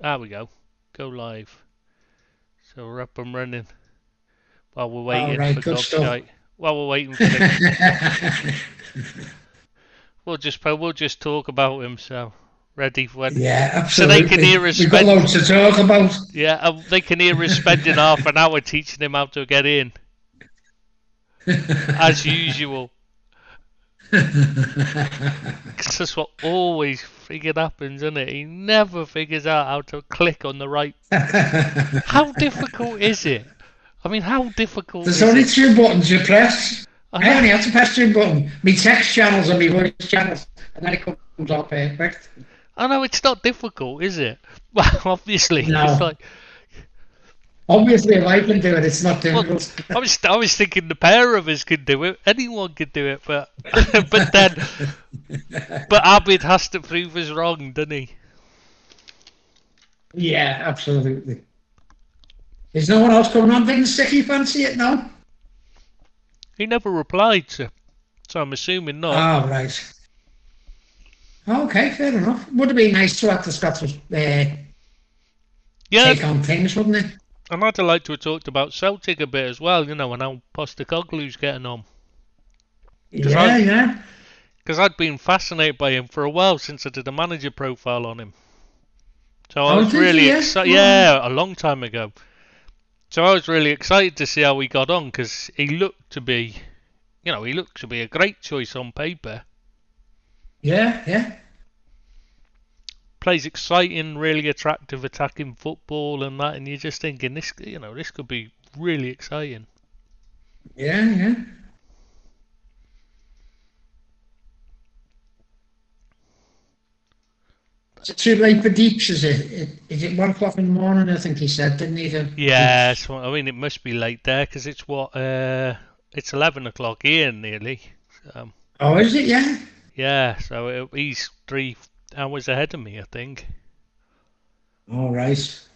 There we go. Go live. So we're up and running. While we're waiting right, for God's sake. While we're waiting for the, we'll just we'll just talk about him. So ready for when yeah, So they can hear us We've got loads to talk about. yeah, um, they can hear us spending half an hour teaching him how to get in, as usual. 'Cause that's what always friggin' happens, isn't it? He never figures out how to click on the right. How difficult is it? I mean, how difficult There's only it? two buttons you press. I I only have to press two buttons. Me text channels and me voice channels, and then it comes out perfect. I know it's not difficult, is it? Well, obviously, No. it's like Obviously, if I can do it, it's not well, difficult. I was I was thinking the pair of us could do it. Anyone could do it, but but then but Abid has to prove us wrong, doesn't he? Yeah, absolutely. Is no one else coming on? Didn't Sticky fancy it? No. He never replied, so, so I'm assuming not. Oh, right. Okay, fair enough. Would have been nice to have the Scots uh, yeah, take on things, wouldn't it? And I'd like to have talked about Celtic a bit as well, you know, and how Postecoglou's getting on. Because Yeah, I- yeah. Because I'd been fascinated by him for a while since I did a manager profile on him. So I Oh, was really Yeah? excited. Yeah, a long time ago. So I was really excited to see how he got on because he looked to be, you know, he looked to be a great choice on paper. Yeah, yeah. Plays exciting, really attractive attacking football and that, and you're just thinking this, you know, this could be really exciting. Yeah, yeah. Is it too late for Deeps? Is it? it- Is it one o'clock in the morning? I think he said, didn't he? The- Yeah, so, I mean it must be late there because it's what, uh, it's eleven o'clock here nearly. Um, Oh, is it? Yeah. Yeah, so it, he's three hours ahead of me, I think. All right. So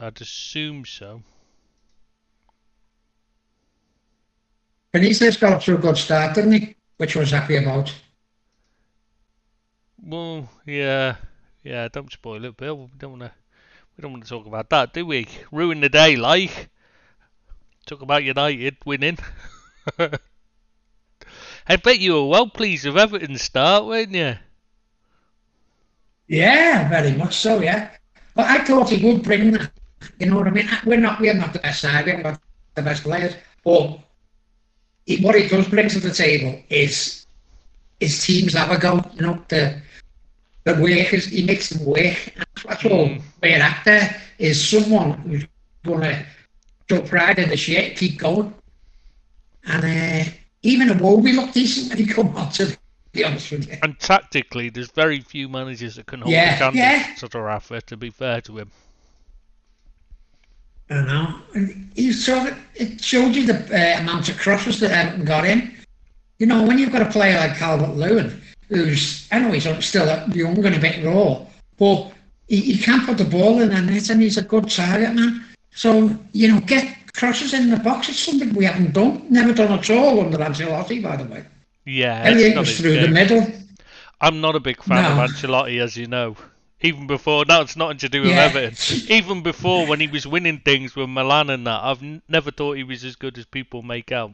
I'd assume so. Benitez got up to a good start, didn't he? Which I was happy about. Well, yeah, yeah. Don't spoil it, Bill. We don't want to. We don't want to talk about that, do we? Ruin the day, like. Talk about United winning. I bet you were well pleased with Everton's start, weren't you? Yeah, very much so. Yeah. But I thought he would bring that. You know what I mean? We're not. We're not the best side. We're not the best players. But he, what he does bring to the table is his teams have a go. You know the the workers. He makes them work. That's all Mm. we're at there. Is someone who's going to show pride in the shit, keep going. And uh, even Iwobi looked decent when he come on. To be honest with you. And tactically, there's very few managers that can hold Yeah, a candle yeah. to Rafa, to be fair to him. I know. And you saw it, it showed you the uh, amount of crosses that Everton got in. You know, when you've got a player like Calvert Lewin, who's, I know he's still young and a bit raw, but he, he can't put the ball in net and he's a good target man. So, you know, get crosses in the box. It's something we haven't done, never done at all under Ancelotti, by the way. Yeah, not was through the middle. I'm not a big fan No. of Ancelotti, as you know. Even before, no, it's nothing to do with Yeah. Everton. Even before, when he was winning things with Milan and that, I've n- never thought he was as good as people make out.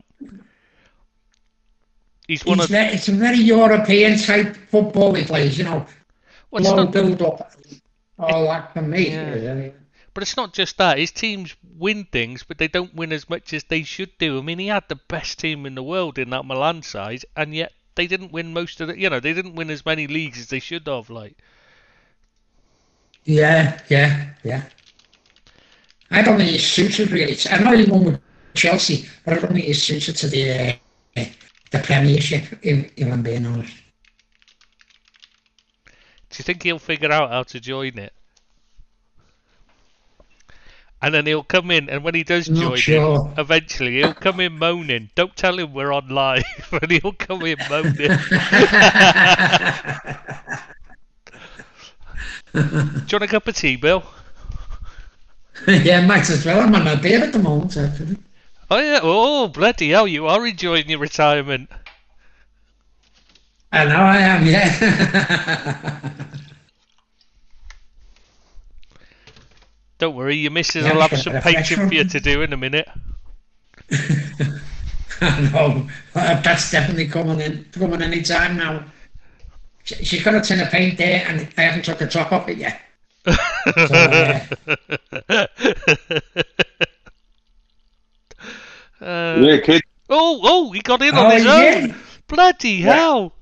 He's one It's, of. ve- it's a very European type football he plays, you know, Well, low not, build up, all that for me. Yeah. But it's not just that. His teams win things, but they don't win as much as they should do. I mean, he had the best team in the world in that Milan side, and yet they didn't win most of the. You know, they didn't win as many leagues as they should have. Like, Yeah, yeah, yeah. I don't think he's suited really. I know he won with Chelsea, but I don't think he's suited to the uh, the Premiership. If, if I'm being honest. Do you think he'll figure out how to join it? And then he'll come in, and when he does Not join sure. eventually he'll come in moaning. Don't tell him we're on live, but he'll come in moaning. do you want a cup of tea, Bill? yeah, might as well. I'm on my beer at the moment. Actually. Oh yeah. Oh bloody hell! You are enjoying your retirement. I know I am, yeah. Don't worry, your missus Yeah, will have some but painting for you to do in a minute. I know. Uh, That's definitely coming in, coming any time now. She, she's got a tin of paint there, and I haven't took the top off it yet. So, uh, Uh, Yeah, kid. oh, oh, he got in Oh, on his yeah. own. Bloody hell.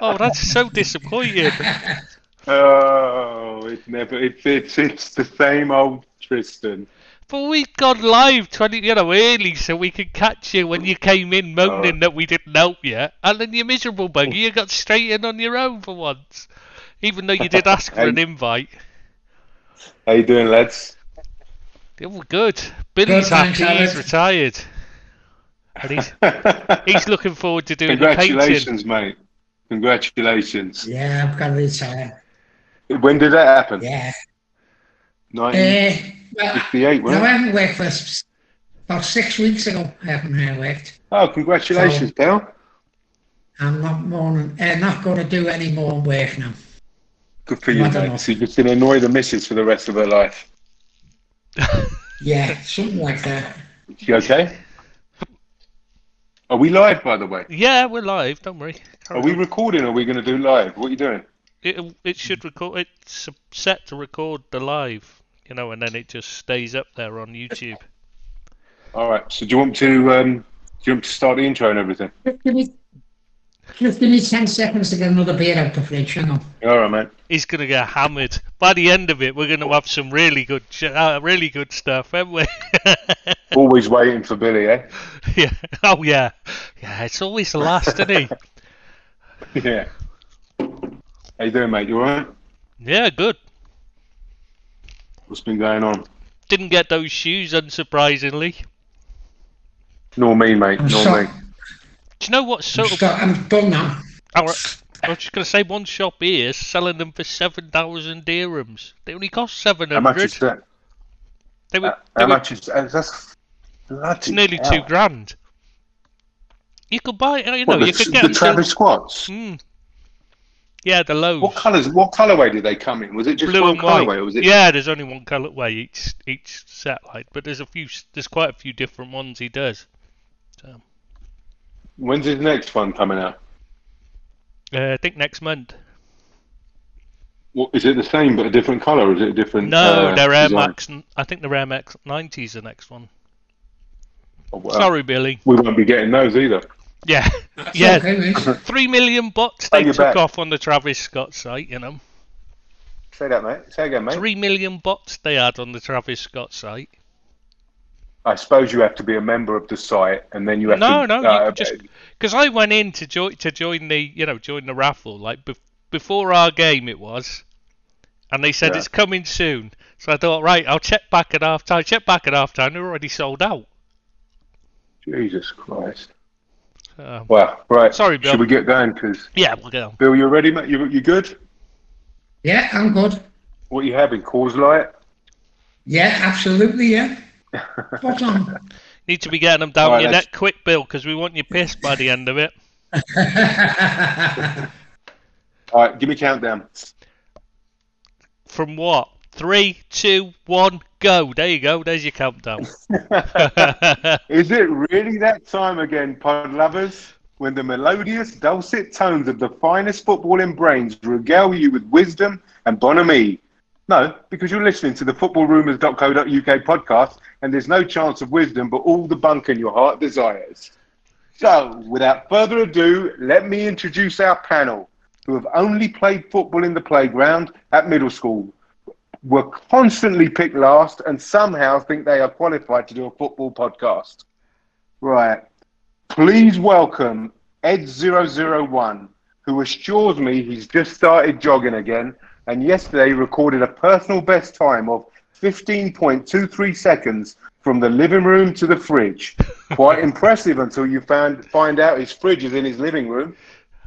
Oh, that's so disappointing. Oh, it's never. It's it's it's the same old Tristan. But we'd gone live 20, you know, early so we could catch you when you came in moaning Oh. that we didn't help you. And then you miserable bugger, oh. you got straight in on your own for once. Even though you did ask for an invite. How you doing, lads? It was good. Billy's thanks, happy he's retired. And he's, he's looking forward to doing the painting. Congratulations, mate. Congratulations. yeah, I've got to retire. When did that happen? Yeah. Nineteen Uh, well, no, I wasn't it? haven't worked for about six weeks ago. I haven't uh, worked. Oh, congratulations, pal. I'm not more than, uh, not going to do any more work now. Good for you, Not mate. enough. So you're just gonna annoy the missus for the rest of her life. Yeah, something like that. You okay? Are we live, by the way? Yeah, we're live, don't worry. Are we recording or are we going to do live? What are you doing? It, it should record, it's set to record the live, you know, and then it just stays up there on YouTube. All right. So do you want to um, do you want to start the intro and everything? Just give me, just give me 10 seconds to get another beer out of the fridge. Hang on. All right, man. He's gonna get hammered. By the end of it, we're gonna have some really good, uh, really good stuff, haven't we? Always waiting for Billy, eh? yeah. Oh yeah. Yeah. It's always the last, isn't he? yeah. How you doing, mate? You all right? Yeah. Good. What's been going on? Didn't get those shoes, unsurprisingly. Nor me, mate. I'm, Nor sorry. me. Do you know what I'm, sort of? sto- I'm done now. Our, I was just gonna say one shop here is selling them for seven thousand dirhams. They only cost seven How much is that? They were, Uh, they how were much is uh, that's? Bloody It's nearly hell. two grand. You could buy, you know, What, you could get the Travis Scotts. Mm. Yeah, the lows. What colours? What colourway did they come in? Was it just Blue one and white. colourway, or was it? Yeah, there's only one colourway each each set, like, but there's a few, there's quite a few different ones he does. So, When's his next one coming out? uh, I think next month. What, is it the same but a different colour, is it a different? No, uh, they're Air design? Max. I think they're Air Max 90s the next one. Oh, wow. Sorry, Billy. We won't be getting those either. Yeah, That's yeah. okay, mate. Three million bots Oh, they took back. off on the Travis Scott site. You know, Say that, mate. Say again, mate. three million bots they had on the Travis Scott site. I suppose you have to be a member of the site, and then you have No, to. no, you uh, just because I went in to join to join the you know join the raffle like bef- before our game it was, and they said Yeah. it's coming soon. So I thought right, I'll check back at half time. Check back at half time. They're already sold out. Jesus Christ. Um, Wow. Right. Sorry, Bill. Should we get going? Because yeah, we'll go. Bill, you ready, mate? You you good? Yeah, I'm good. What are you having? Coors Light? Yeah, absolutely, yeah. Spot on. Need to be getting them down Alright, your let's- neck quick, Bill, because we want you pissed by the end of it. All right. Give me countdown. From what? Three, two, one, go. There you go. There's your countdown. Is it really that time again, pod lovers? When the melodious, dulcet tones of the finest footballing brains regale you with wisdom and bonhomie? No, because you're listening to the footballrumours.co.uk podcast, and there's no chance of wisdom but all the bunkum your heart desires. So, without further ado, let me introduce our panel, who have only played football in the playground at middle school, were constantly picked last, and somehow think they are qualified to do a football podcast. Right. Please welcome Ed001, who assures me he's just started jogging again and yesterday recorded a personal best time of 15.23 seconds from the living room to the fridge. Quite impressive until you found, find out his fridge is in his living room.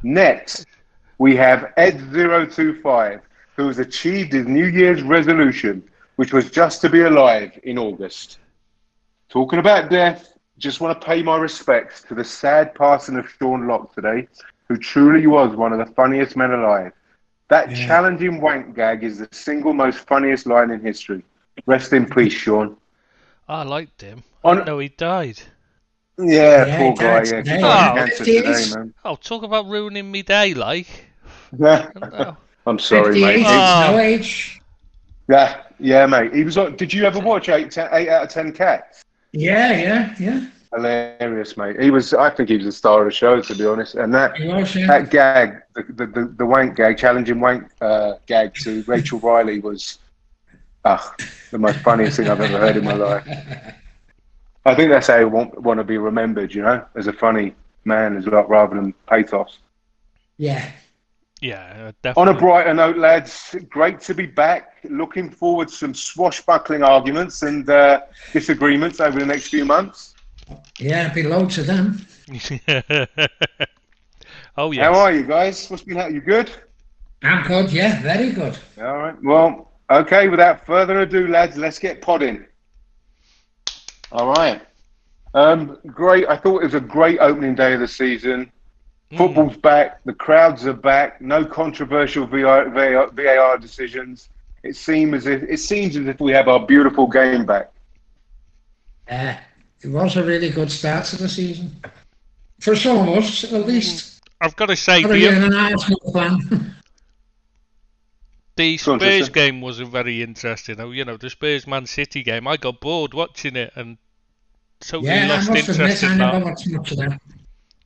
Next, we have Ed025, who has achieved his New Year's resolution, which was just to be alive in August. Talking about death, just want to pay my respects to the sad passing of Sean Lock today. who truly was one of the funniest men alive. That Yeah. challenging wank gag is the single most funniest line in history. Rest in peace, Sean. I liked him. I On- didn't know he died. Yeah, Yeah, poor he guy. Yeah, today. he's got Oh, today, man. Oh, talk about ruining me day, like. I'm sorry, 58 mate. Oh. no age. Yeah, yeah, mate. He was. on- Did you ever watch eight, ten, eight out of ten cats? Yeah, yeah, yeah. Hilarious, mate. He was. I think he was the star of the show, to be honest. And that was, yeah. that gag, the the, the, the wank gag, challenging wank uh, gag to Rachel Riley was, ah, the most funniest thing I've ever heard in my life. I think that's how you want want to be remembered, you know, as a funny man as well, rather than pathos. Yeah. Yeah, On definitely. a brighter note, lads, great to be back. Looking forward to some swashbuckling arguments and uh, disagreements over the next few months. Yeah, be loads of them. oh, yes. How are you guys? What's been happening? You good? I'm good, yeah, very good. All right. Well, okay. Without further ado, lads, let's get podding. All right. Um, great. I thought it was a great opening day of the season. Mm. Football's back. The crowds are back. No controversial VAR, VAR, VAR decisions. It seems as if it seems as if we have our beautiful game back. Uh, it was a really good start to the season. For some of us, at least. I've got to say, the, an the Spurs game wasn't very interesting. You know, the Spurs Man City game, I got bored watching it and totally yeah, I lost must admit, interest I in never that.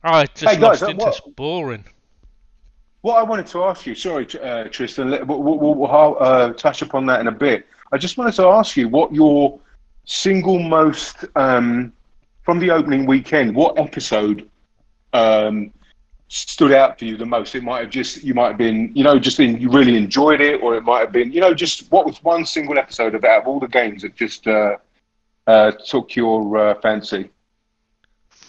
Watched much of that. I just Hey, guys, lost uh, what- Boring. What I wanted to ask you, sorry, uh, Tristan, we'll, we'll, we'll uh, touch upon that in a bit. I just wanted to ask you what your single most, um, from the opening weekend, what episode um, stood out for you the most? It might have just, you might have been, you know, just in, you really enjoyed it, or it might have been, you know, just what was one single episode of out of all the games that just uh, uh, took your uh, fancy?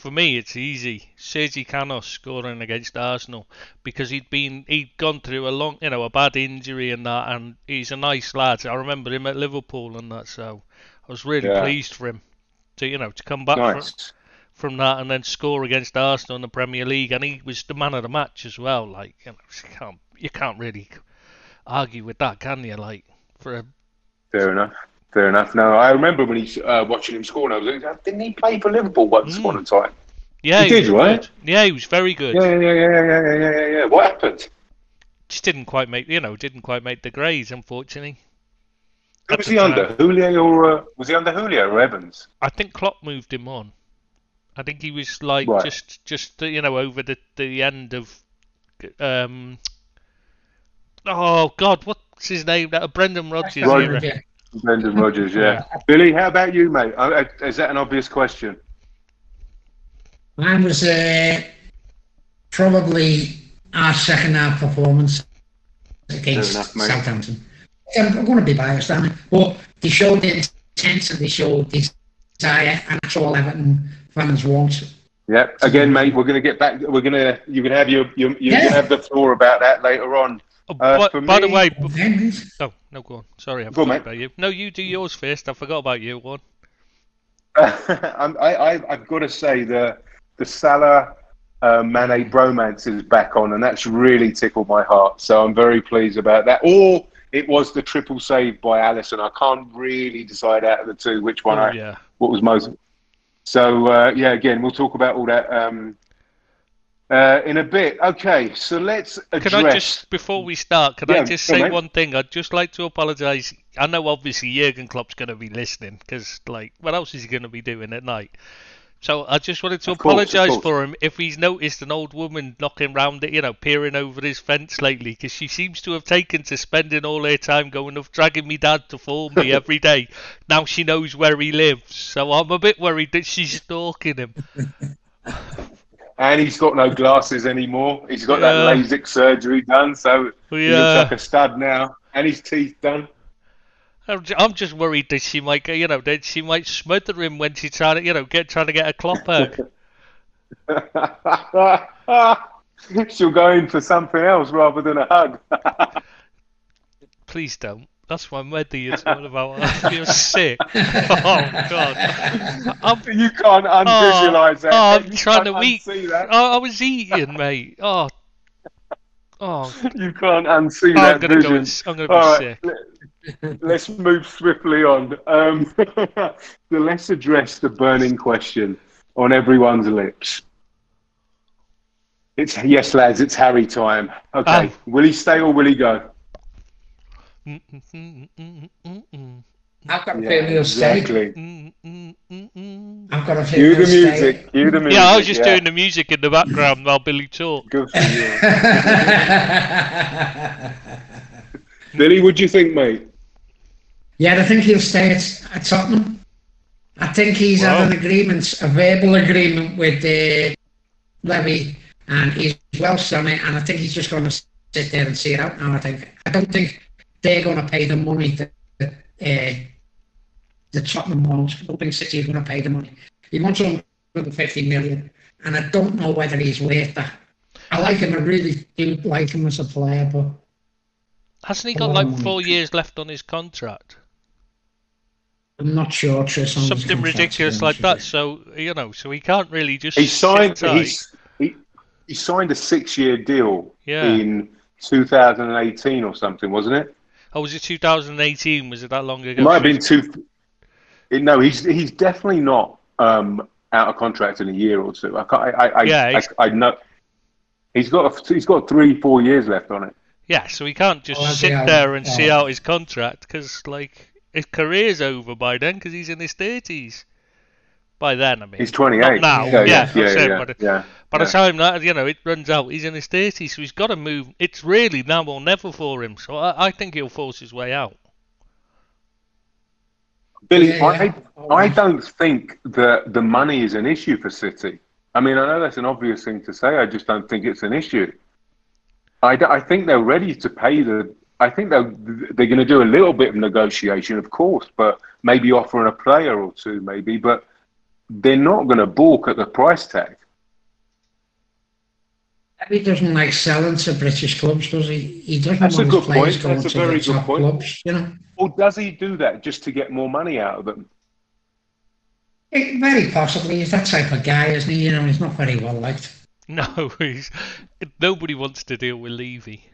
For me, it's easy. Sergi Canos scoring against Arsenal because he'd been he'd gone through a long, you know, a bad injury and that, and he's a nice lad. I remember him at Liverpool and that, so I was really Yeah. pleased for him to you know to come back Nice. from that and then score against Arsenal in the Premier League, and he was the man of the match as well. Like you know, you can't you can't really argue with that, can you? Like for a Fair enough. Fair enough. No, I remember when he's uh, watching him score, and I was like, didn't he play for Liverpool once Mm. upon a time? yeah, He he did, right? good. Yeah, he was very good. Yeah, yeah, yeah, yeah, yeah, yeah, yeah, yeah. What happened? Just didn't quite make you know didn't quite make the grades, unfortunately. Who was the he under? Julio or uh, was he under Julio or Evans? I think Klopp moved him on. I think he was like Right. just just uh, you know over the the end of um oh god what's his name that Brendan Rodgers Rodgers. era. Yeah. Brendan Rodgers, yeah. Billy, how about you, mate? Uh, uh, Is that an obvious question? Mine was uh, probably our second half performance against enough. Southampton. I'm, I'm going to be biased, am I? But they showed the intent and they showed this desire, and that's all Everton fans want. Yeah. Again, mate, we're going to get back. We're going to. You can have your. your you Yeah. can have the floor about that later on. Oh, Uh, by, for by the way, And bef- then, oh no, go on. Sorry, I Go on, forgot about you. No, you do yours first. I forgot about you. One. I'm, I, I, I've got to say the the Salah uh, Mane bromance is back on, and that's really tickled my heart. So I'm very pleased about that. Or it was the triple save by Alisson. I can't really decide out of the two which one Oh, I yeah. what was most. So uh, yeah, again, we'll talk about all that um, uh, in a bit. Okay, so let's address. Can I just, before we start, can I just go on, say one thing? I'd just like to apologise. I know obviously Jurgen Klopp's going to be listening because, like, what else is he going to be doing at night? So I just wanted to Of course, of apologise for him if he's noticed an old woman knocking round it, you know, peering over his fence lately because she seems to have taken to spending all her time going off dragging me dad to phone me every day. Now she knows where he lives, so I'm a bit worried that she's stalking him. and he's got no glasses anymore. He's got Yeah. that LASIK surgery done, so he looks like a stud now, and his teeth done. I'm just worried that she might, you know, that she might smother him when she's trying to, you know, get trying to get a Klopp hug. She'll go in for something else rather than a hug. Please don't. That's my mother you're talking about. I feel sick. Oh God. I'm, you can't unvisualize that. oh, I'm You trying to eat. that. Oh, I was eating, mate. Oh, Oh, You can't unsee I'm that gonna go. vision. and- I'm gonna be All right, sick. let- let's move swiftly on. Um, so let's address the burning question on everyone's lips. It's yes, lads. It's Harry time. Okay, Ah. will he stay or will he go? Mm, mm, mm, mm, mm, mm, I've got a Yeah, feeling he'll stay. exactly. mm, mm, mm, mm. I've got a Cue feeling the he'll music. Cue the music. Yeah, I was just yeah. doing the music in the background while Billy talked. Good for you. Billy, what do you think, mate? yeah, I think he'll stay at, at Tottenham. I think he's Wow. had an agreement, a verbal agreement with uh, Levy, and he's well on it. And I think he's just going to sit there and see it out now. I think. I don't think they're going to pay the money that uh, the Tottenham wants. I don't think City are going to pay the money. He wants 150 million, and I don't know whether he's worth that. I like him. I really do like him as a player, but Hasn't he got Oh, like four years left on his contract? I'm not sure. Tris, on his Something contract, to be ridiculous like that. So you know, so he can't really just. He signed. tight. He's, he he signed a six-year deal Yeah. in 2018 or something, wasn't it? Oh, was it 2018? Was it that long ago? It might have been two. it- No, he's he's definitely not um, out of contract in a year or two. I can't, I, I, Yeah, I, I, know. He's got a, he's got three four years left on it. Yeah, so he can't just Oh, sit yeah, there and see out his contract because like his career's over by then because he's in his 30s. By then, I mean. He's 28. Not now. Yeah, Yeah, yeah, I'm yeah, yeah, but- yeah. By the time that you know it runs out, he's in his 30s, so he's got to move. It's really now or never for him. So I, I think he'll force his way out. Billy, Yeah, yeah. I, I don't think that the money is an issue for City. I mean, I know that's an obvious thing to say. I just don't think it's an issue. I think they're ready to pay the. I think they're they're going to do a little bit of negotiation, of course, but maybe offering a player or two, maybe. But they're not going to balk at the price tag. He doesn't like selling to British clubs, does he? He doesn't That's a want good his players point. going That's a to very good top point. clubs, you know. Or does he do that just to get more money out of them? Eh, very possibly. He's that type of guy, isn't he? You know, he's not very well liked. No, he's nobody wants to deal with Levy.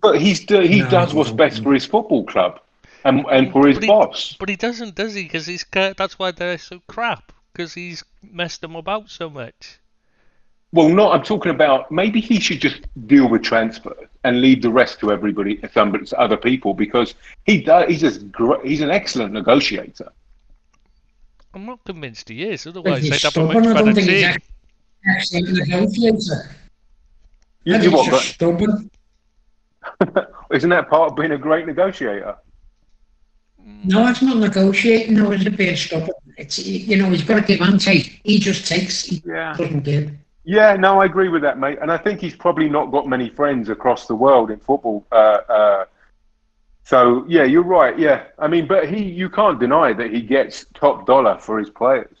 But he's he No, does what's best for his football club and and for his But he- boss. But he doesn't, does he? Because he's that's why they're so crap. Because he's messed them about so much. Well, not. I'm talking about maybe he should just deal with transfers and leave the rest to everybody, somebody, to other people, because he does. He's just gr- he's an excellent negotiator. I'm not convinced he is. Otherwise, he's they'd have a much I better don't think he's team. excellent negotiator. You, I you think what? he's just stubborn. but- Isn't that part of being a great negotiator? No, it's not negotiating. No, it's a bit stubborn. It's you know, he's got to give and take. He just takes. He Yeah. doesn't give. Yeah, no, I agree with that, mate. And I think he's probably not got many friends across the world in football. Uh, uh, so yeah, you're right. Yeah, I mean, but he, you can't deny that he gets top dollar for his players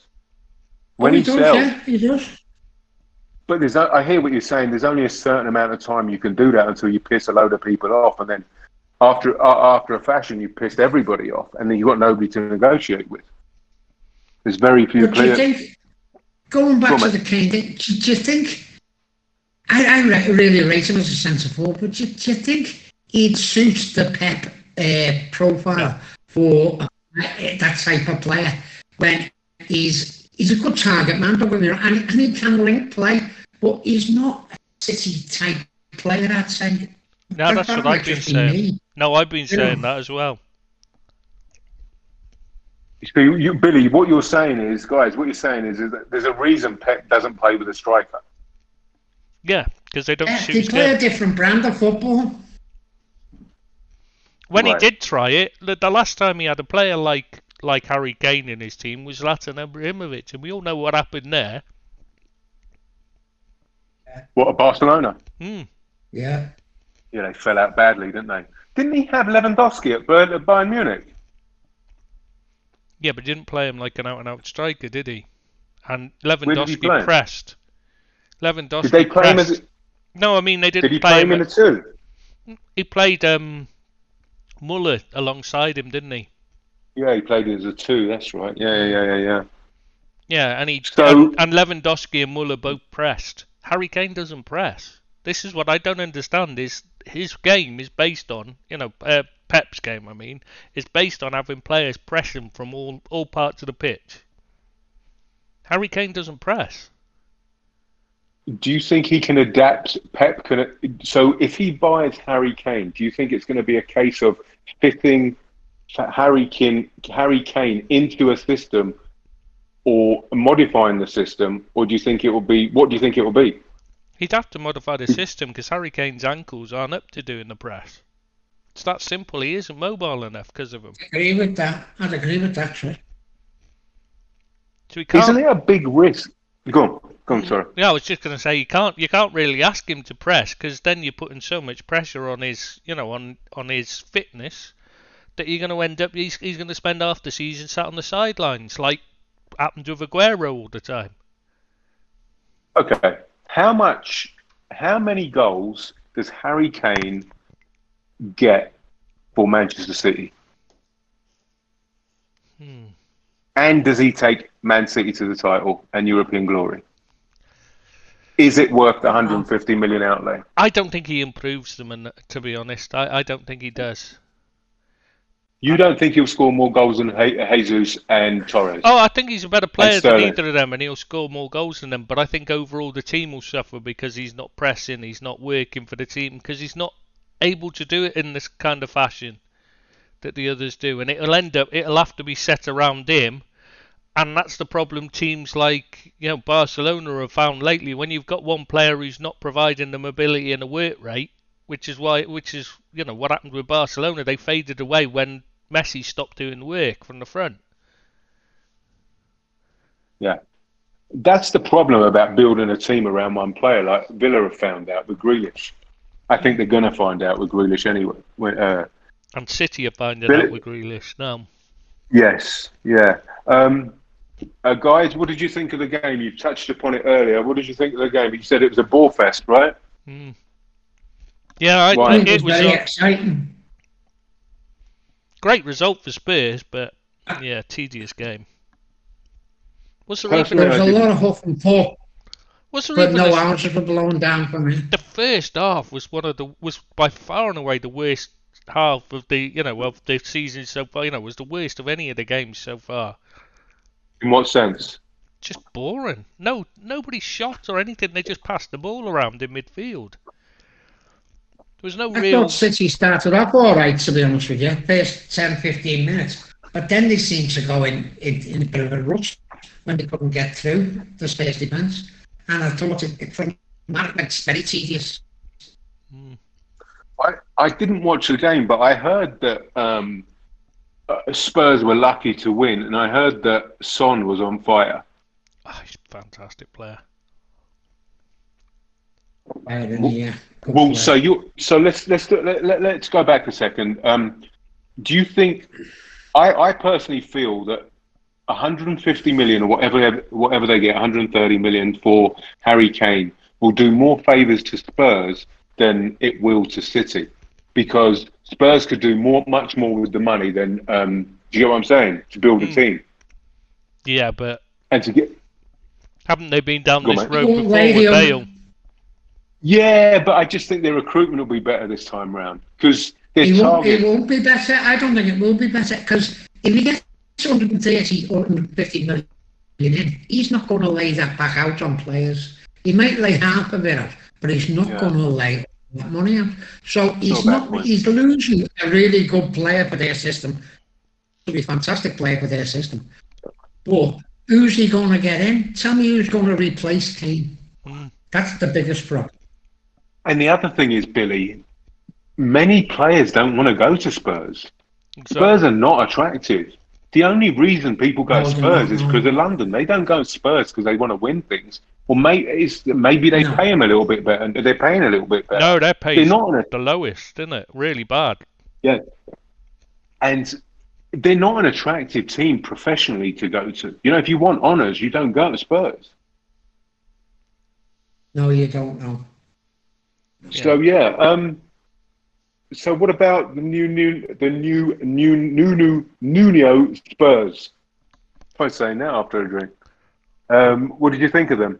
when oh, he, he, does, sells. yeah, he does. But there's, I hear what you're saying. There's only a certain amount of time you can do that until you piss a load of people off, and then after uh, after a fashion, you pissed everybody off, and then you've got nobody to negotiate with. There's very few do think, going back Go to mate. the Kane, do, do you think, I, I re- really rate him as a centre forward, but do, you- do you think he'd suit the Pep uh, profile for uh, that type of player when he's he's a good target man, don't get me wrong, and, and he can link play, but he's not a City type player, I'd say. No, that's That what I've been saying. me. No, I've been You saying that as well. So you, you, Billy, what you're saying is, guys, what you're saying is, is that there's a reason Pep doesn't play with a striker. Yeah, because they don't Yeah, they play him. a different brand of football. When Right. he did try it, the, the last time he had a player like like Harry Kane in his team was Zlatan Ibrahimovic, and we all know what happened there. What at Barcelona? Hmm. Yeah. Yeah, they fell out badly, didn't they? Didn't he have Lewandowski at Bayern, at Bayern Munich? Yeah, but didn't play him like an out and out striker, did he? And did Lewandowski play pressed. Lewandowski Did they play him as? A, No, I mean they didn't did he play, play him in a two? He played um Muller alongside him, didn't he? Yeah, he played as a two. That's right. Yeah, yeah, yeah, yeah. Yeah, and he So- and, and Lewandowski and Muller both pressed. Harry Kane doesn't press. This is what I don't understand. Is his game is based on you know uh, Pep's game? I mean, is based on having players press him from all all parts of the pitch. Harry Kane doesn't press. Do you think he can adapt? Pep can. So if he buys Harry Kane, do you think it's going to be a case of fitting Harry Kane, Harry Kane into a system, or modifying the system, or do you think it will be? What do you think it will be? He'd have to modify the system because Harry Kane's ankles aren't up to doing the press. It's that simple. He isn't mobile enough because of him. I agree with that. I'd agree with that, Trey. So he can't. Isn't it a big risk? Go on. Go on, sorry. Yeah, I was just going to say you can't you can't really ask him to press because then you're putting so much pressure on his you know on on his fitness that you're going to end up he's he's going to spend half the season sat on the sidelines like happened with Aguero all the time. Okay, how much? How many goals does Harry Kane get for Manchester City? Hmm. And does he take Man City to the title and European glory? Is it worth the 150 million outlay? I don't think he improves them, and to be honest, I, I don't think he does. You don't think he'll score more goals than Jesus and Torres? Oh, I think he's a better player than either of them, and he'll score more goals than them. But I think overall the team will suffer because he's not pressing, he's not working for the team, because he's not able to do it in this kind of fashion that the others do, and it'll end up it'll have to be set around him. And that's the problem teams like you know Barcelona have found lately. When you've got one player who's not providing the mobility and the work rate, which is why which is you know what happened with Barcelona. They faded away when Messi stopped doing work from the front. Yeah. That's the problem about building a team around one player, like Villa have found out with Grealish. I think they're going to find out with Grealish anyway. When, uh, And City are finding Really? out with Grealish now. yes, yeah. Um, uh, guys, what did you think of the game? You touched upon it earlier. What did you think of the game? You said it was a ball fest, right? Hmm. Yeah, I, Why? I, It it was was very a exciting. great result for Spurs, but yeah, tedious game. Was there Personally, even There was I a lot of huff and puff, was there but even no a, houses were blown down for me. the first half was one of the was by far and away the worst half of the you know of the season so far. You know, was the worst of any of the games so far. In what sense? Just boring. No, nobody shot or anything. They just passed the ball around in midfield. There was no I real. thought City started off all right, to be honest with you, first 10, 15 minutes. But then they seemed to go in, in, in a bit of a rush when they couldn't get through the Spurs defence. And I thought it, it from that very tedious. I, I didn't watch the game, but I heard that um, uh, Spurs were lucky to win, and I heard that Son was on fire. Oh, he's a fantastic player. Yeah, good Well, so you so let's let's do- let, let, let's go back a second. Um, do you think? I, I personally feel that 150 million or whatever whatever they get, 130 million for Harry Kane will do more favors to Spurs than it will to City, because Spurs could do more, much more with the money than. Um, do you get what I'm saying? To build a Mm. team Yeah, but and to get. haven't they been down Go on, this road before with Bale? Yeah, but I just think their recruitment will be better this time round because their It won't, it won't be better. I don't think it will be better because if he gets 130 or 150 million in, he's not going to lay that back out on players. He might lay half of it out, but he's not Yeah. going to lay that money out. So he's not not. point. He's losing a really good player for their system. To be a fantastic player for their system. But who's he going to get in? Tell me who's going to replace Kane. Mm. That's the biggest problem. And the other thing is, Billy, many players don't want to go to Spurs. So, Spurs are not attractive. The only reason people go No, to Spurs not, is because of London. They don't go to Spurs because they want to win things. Or may, it's, maybe they No. pay them a little bit better. They're paying a little bit better. no, They're pace not on a, the lowest, isn't it? Really bad. yeah. And they're not an attractive team professionally to go to. You know, if you want honours, you don't go to Spurs. No, you don't know. So yeah. Um, so what about the new new the new new new new Nuno Spurs? If I say now after a drink. Um, what did you think of them?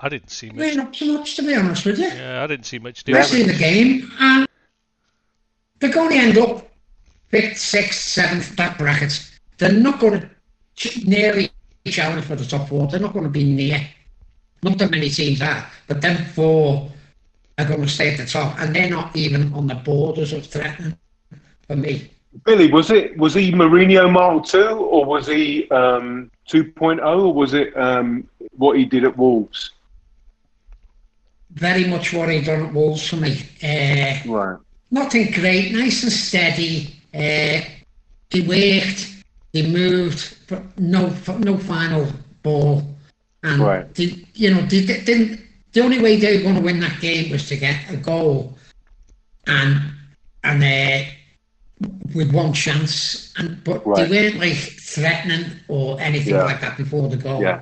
I didn't see much. weren't up to much, to be honest with you. Yeah, I didn't see much I see difference. the game, and they're going to end up fifth, sixth, seventh, that bracket. They're not going to nearly challenge for the top four. They're not going to be near. Not that many teams are, but them four are going to stay at the top, and they're not even on the borders of threatening for me. Billy, was it was he Mourinho Mark Two or was he um, 2.0 or was it um, what he did at Wolves? Very much what he done at Wolves for me. Uh, Right. nothing great, nice and steady. Uh, he worked, he moved, but no, no final ball. And Right. you know, they, they didn't. The only way they were going to win that game was to get a goal, and and uh, with one chance. And but Right. they weren't like threatening or anything Yeah. like that before the goal. Yeah.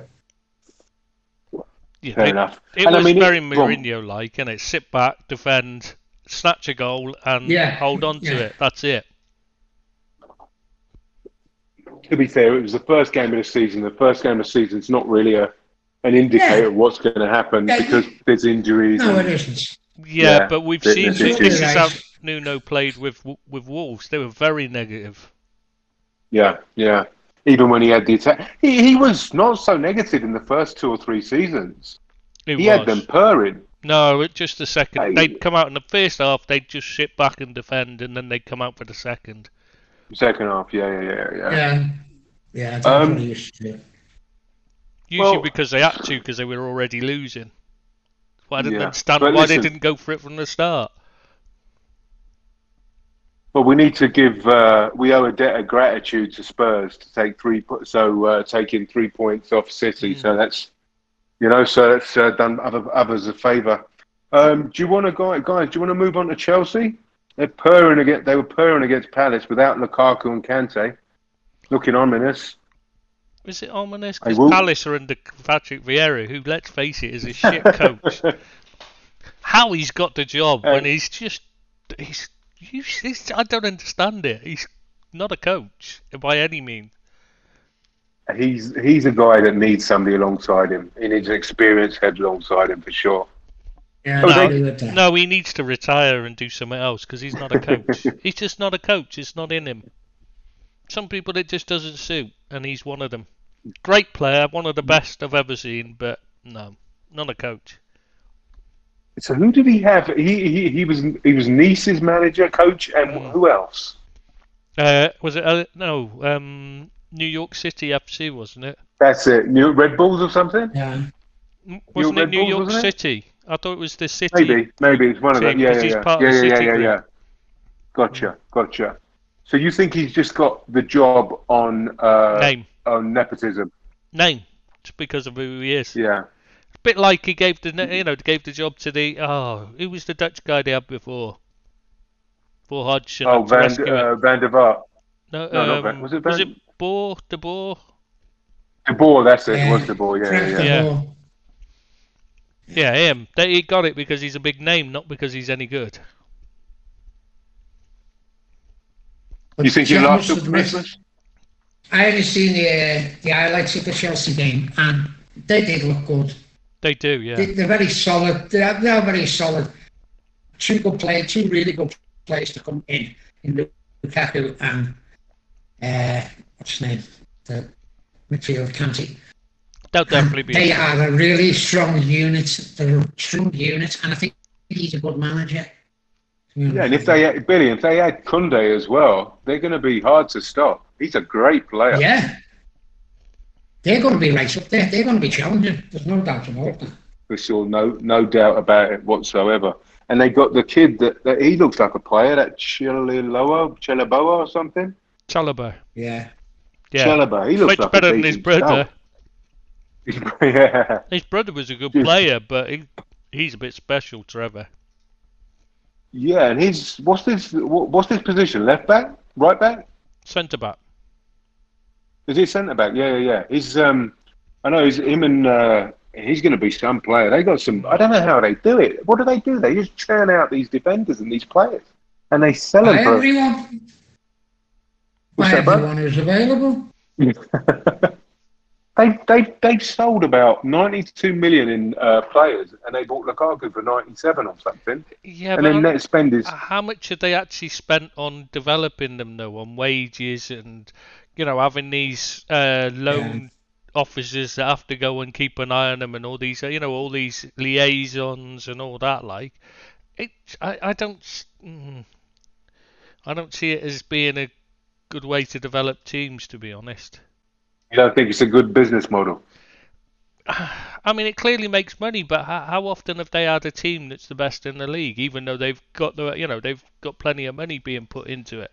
Yeah, Fair it, enough. it And I was mean, very go. Mourinho-like, and it sit back, defend, snatch a goal, and Yeah, hold on to yeah. it. That's it. To be fair, it was the first game of the season. The first game of the season is not really a an indicator Yeah. of what's going to happen Yeah. because there's injuries. No, and, isn't. Yeah, Yeah, but we've seen this is how Nuno played with with Wolves. They were very negative. yeah, yeah. Even when he had the attack, he, he was not so negative in the first two or three seasons. It He was. had them purring. No, it just the second. Hey. They'd come out in the first half. They'd just sit back and defend, and then they'd come out for the second. Second half, yeah, yeah, yeah, yeah. Yeah, yeah. That's Um, what he used to do. Usually Well- because they had to, because they were already losing. Well, I didn't Yeah, understand but why listen- they didn't go for it from the start. But we need to give. Uh, we owe a debt of gratitude to Spurs to take three. So uh, taking three points off City. Mm. So that's, you know, so that's uh, done other, others a favour. Um, do you want to guys? Guys, do you want to move on to Chelsea? They're purring against. They were purring against Palace without Lukaku and Kante. Looking ominous. Is it ominous? I Because Palace are under Patrick Vieira, who, let's face it, is a shit coach. How he's got the job when Um, he's just he's, he's, he's I don't understand it. He's not a coach by any means. He's he's a guy that needs somebody alongside him. He needs an experienced head alongside him for sure. Yeah, Oh, I they- agree with that. No, he needs to retire and do something else because he's not a coach. he's just not a coach. It's not in him. Some people it just doesn't suit, and he's one of them. Great player, one of the best I've ever seen, but no, not a coach. So who did he have? He he, he was he was Nice's manager, coach, and Mm. who else? Uh, was it uh, no um, New York City FC, wasn't it? That's it. New Red Bulls or something? Yeah. M- Wasn't it Red New Bulls, York wasn't it? City? I thought it was the City. Maybe, maybe it's one of them. team, yeah, yeah, yeah, the yeah, yeah, yeah, yeah. Gotcha, gotcha. So you think he's just got the job on uh, Name, on nepotism? name, just because of who he is. Yeah. A bit like he gave the you know gave the job to the oh who was the Dutch guy they had before? For Hodgson. Oh, Van rescue it. uh, Van der Vaart. no, no, not um, Van- was it Van? was it Boer? De Boer? De Boer, that's it. It was De Boer. Yeah, yeah, yeah. Yeah. Him. They, he got it because he's a big name, not because he's any good. But You think he'll Chelsea last Christmas? I only seen the uh, the highlights of the Chelsea game, and they did look good. They do, yeah. They, they're very solid. They are, they are very solid. Two good players, two really good players to come in in Lukaku and uh, what's his name, the midfield Kante. They'll definitely be. They are a really strong unit. They're a strong unit, and I think he's a good manager. Mm. Yeah, and if they had, Billy, if they had Kounde as well, they're going to be hard to stop. He's a great player. yeah, they're going to be right up there. They're going to be challenging. There's no doubt about that. for sure, no no doubt about it whatsoever. And they got the kid that, that he looks like a player, that Chiloa, Chilaboa or something. Chalobah. Yeah, Yeah. Chalobah, he looks Much like better a than his brother. stout. yeah, His brother was a good player, but he, he's a bit special, Trevor. Yeah, and he's what's this? What's his position? Left back, right back? Centre back. Is he centre back? Yeah, yeah, yeah. He's um, I know he's him and uh, he's going to be some player. They got some. I don't know how they do it. What do they do? They just churn out these defenders and these players, and they sell by them for. everyone, What's by everyone who's available. They they they've sold about ninety two million in uh, players, and they bought Lukaku for ninety seven or something. Yeah, and then net spend is how much have they actually spent on developing them though, on wages and you know having these uh, loan officers that have to go and keep an eye on them and all these uh, you know all these liaisons and all that like it I, I don't mm, I don't see it as being a good way to develop teams to be honest. You don't think it's a good business model? I mean, it clearly makes money, but how, how, often have they had a team that's the best in the league, even though they've got the, you know, they've got plenty of money being put into it?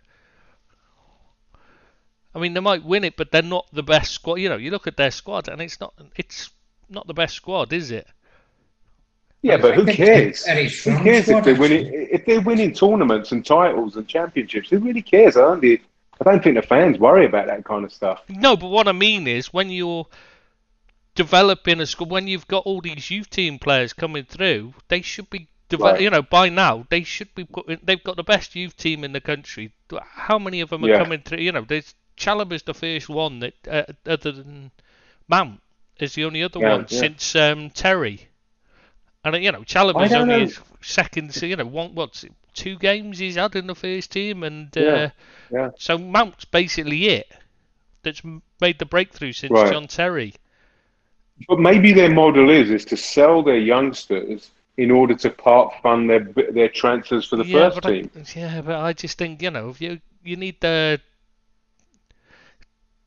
I mean, they might win it, but they're not the best squad. You know, you look at their squad, and it's not, it's not the best squad, is it? Yeah, but who cares? Who cares if they're winning? If they're winning tournaments and titles and championships, who really cares? I don't, I don't think the fans worry about that kind of stuff. No, but what I mean is when you're developing a school, when you've got all these youth team players coming through, they should be Right. You know, by now they should be. Putting, they've got the best youth team in the country. How many of them are yeah. coming through? You know, there's Chalobah's the first one that, uh, other than Mount, is the only other yeah, one yeah. since um, Terry. And uh, you know, Chalobah's only know. his second. So, you know, one what's it, two games he's had in the first team, and uh, yeah, yeah. so Mount's basically it. That's made the breakthrough since right. John Terry. But maybe their model is is to sell their youngsters in order to part fund their their transfers for the yeah, first team. I, yeah, but I just think you know if you you need the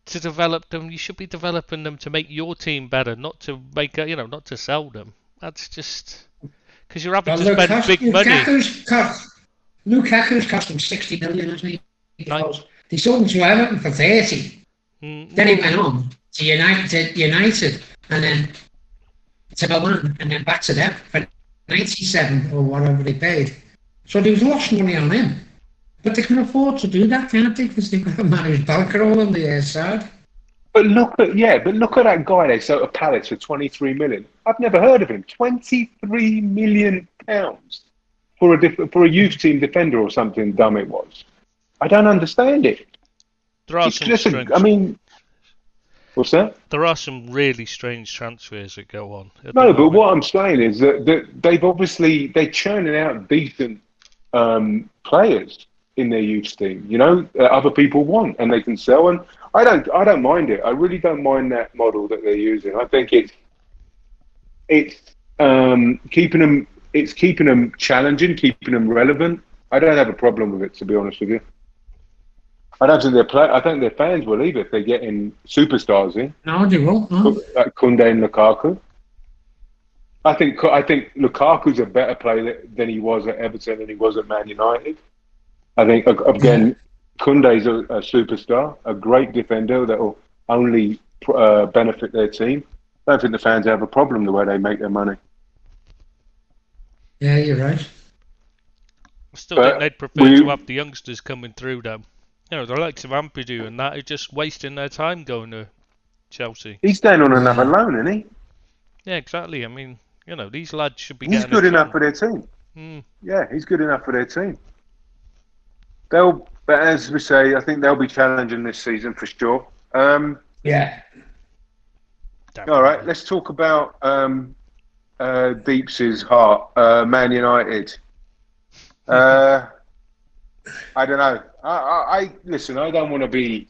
to develop them, you should be developing them to make your team better, not to make a, you know, not to sell them. That's just because you're having well, to spend big Lukaku's money. Cost, Lukaku's cost them sixty million, isn't he? Because they sold him to Everton for thirty. Mm. Then he went on to United, United, and then to Milan, and then back to them for ninety-seven or whatever they paid. So there was lost money on him. But they can afford to do that, can't they? Because they've got a man who's bankroll on the side. But look at yeah, but look at that guy they sold a Palace for twenty three million. I've never heard of him. Twenty three million pounds for a for a youth team defender or something dumb it was. I don't understand it. There are it's some a, I mean, what's that? There are some really strange transfers that go on. No, but what I'm saying is that, that they've obviously they're churning out decent um, players in their youth team. You know, uh, other people want and they can sell. And I don't, I don't mind it. I really don't mind that model that they're using. I think it's it's um, keeping them, it's keeping them challenging, keeping them relevant. I don't have a problem with it, to be honest with you. I don't think their play. I think their fans will either if they're getting superstars in. No, they won't. No. Like Kounde and Lukaku. I think I think Lukaku's a better player than he was at Everton and he was at Man United. I think again, Kounde's a, a superstar, a great defender that will only uh, benefit their team. I don't think the fans have a problem the way they make their money. Yeah, you're right. I still but think they'd prefer we, to have the youngsters coming through, though. You know, the likes of Ampadu and that are just wasting their time going to Chelsea. He's staying on another loan, isn't he? Yeah, exactly. I mean, you know, these lads should be. He's good enough for their team. Mm. Yeah, he's good enough for their team. They'll, but as we say, I think they'll be challenging this season for sure. Um, yeah. All right, let's talk about um, uh, Deeps' heart, uh, Man United. Uh, I don't know. I, I, I listen. I don't want to be.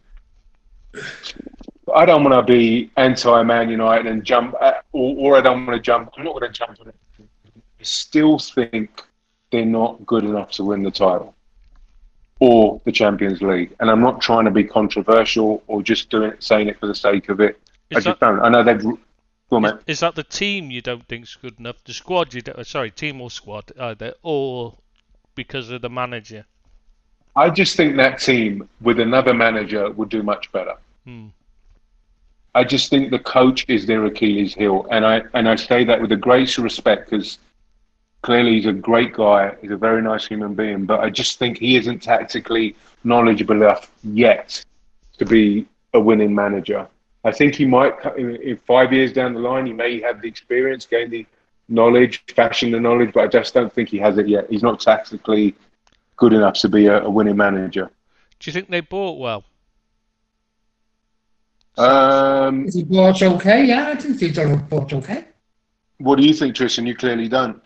I don't want to be anti-Man United and jump, at, or, or I don't want to jump. I'm not going to jump on it. I still think they're not good enough to win the title or the Champions League. And I'm not trying to be controversial or just doing it, saying it for the sake of it. Is I just don't. I know they've. Go is, is, that the team you don't think is good enough? The squad you don't, sorry, team or squad either, or because of the manager? I just think that team with another manager would do much better. Hmm. I just think the coach is their Achilles heel, and I and I say that with the greatest respect because clearly he's a great guy. He's a very nice human being, but I just think he isn't tactically knowledgeable enough yet to be a winning manager. I think he might, in five years down the line, he may have the experience, gain the knowledge, fashion the knowledge, but I just don't think he has it yet. He's not tactically good enough to be a, a winning manager. Do you think they bought well? Um, Is he bought okay? Yeah, I think he's done bought okay. what do you think, Tristan? You clearly don't.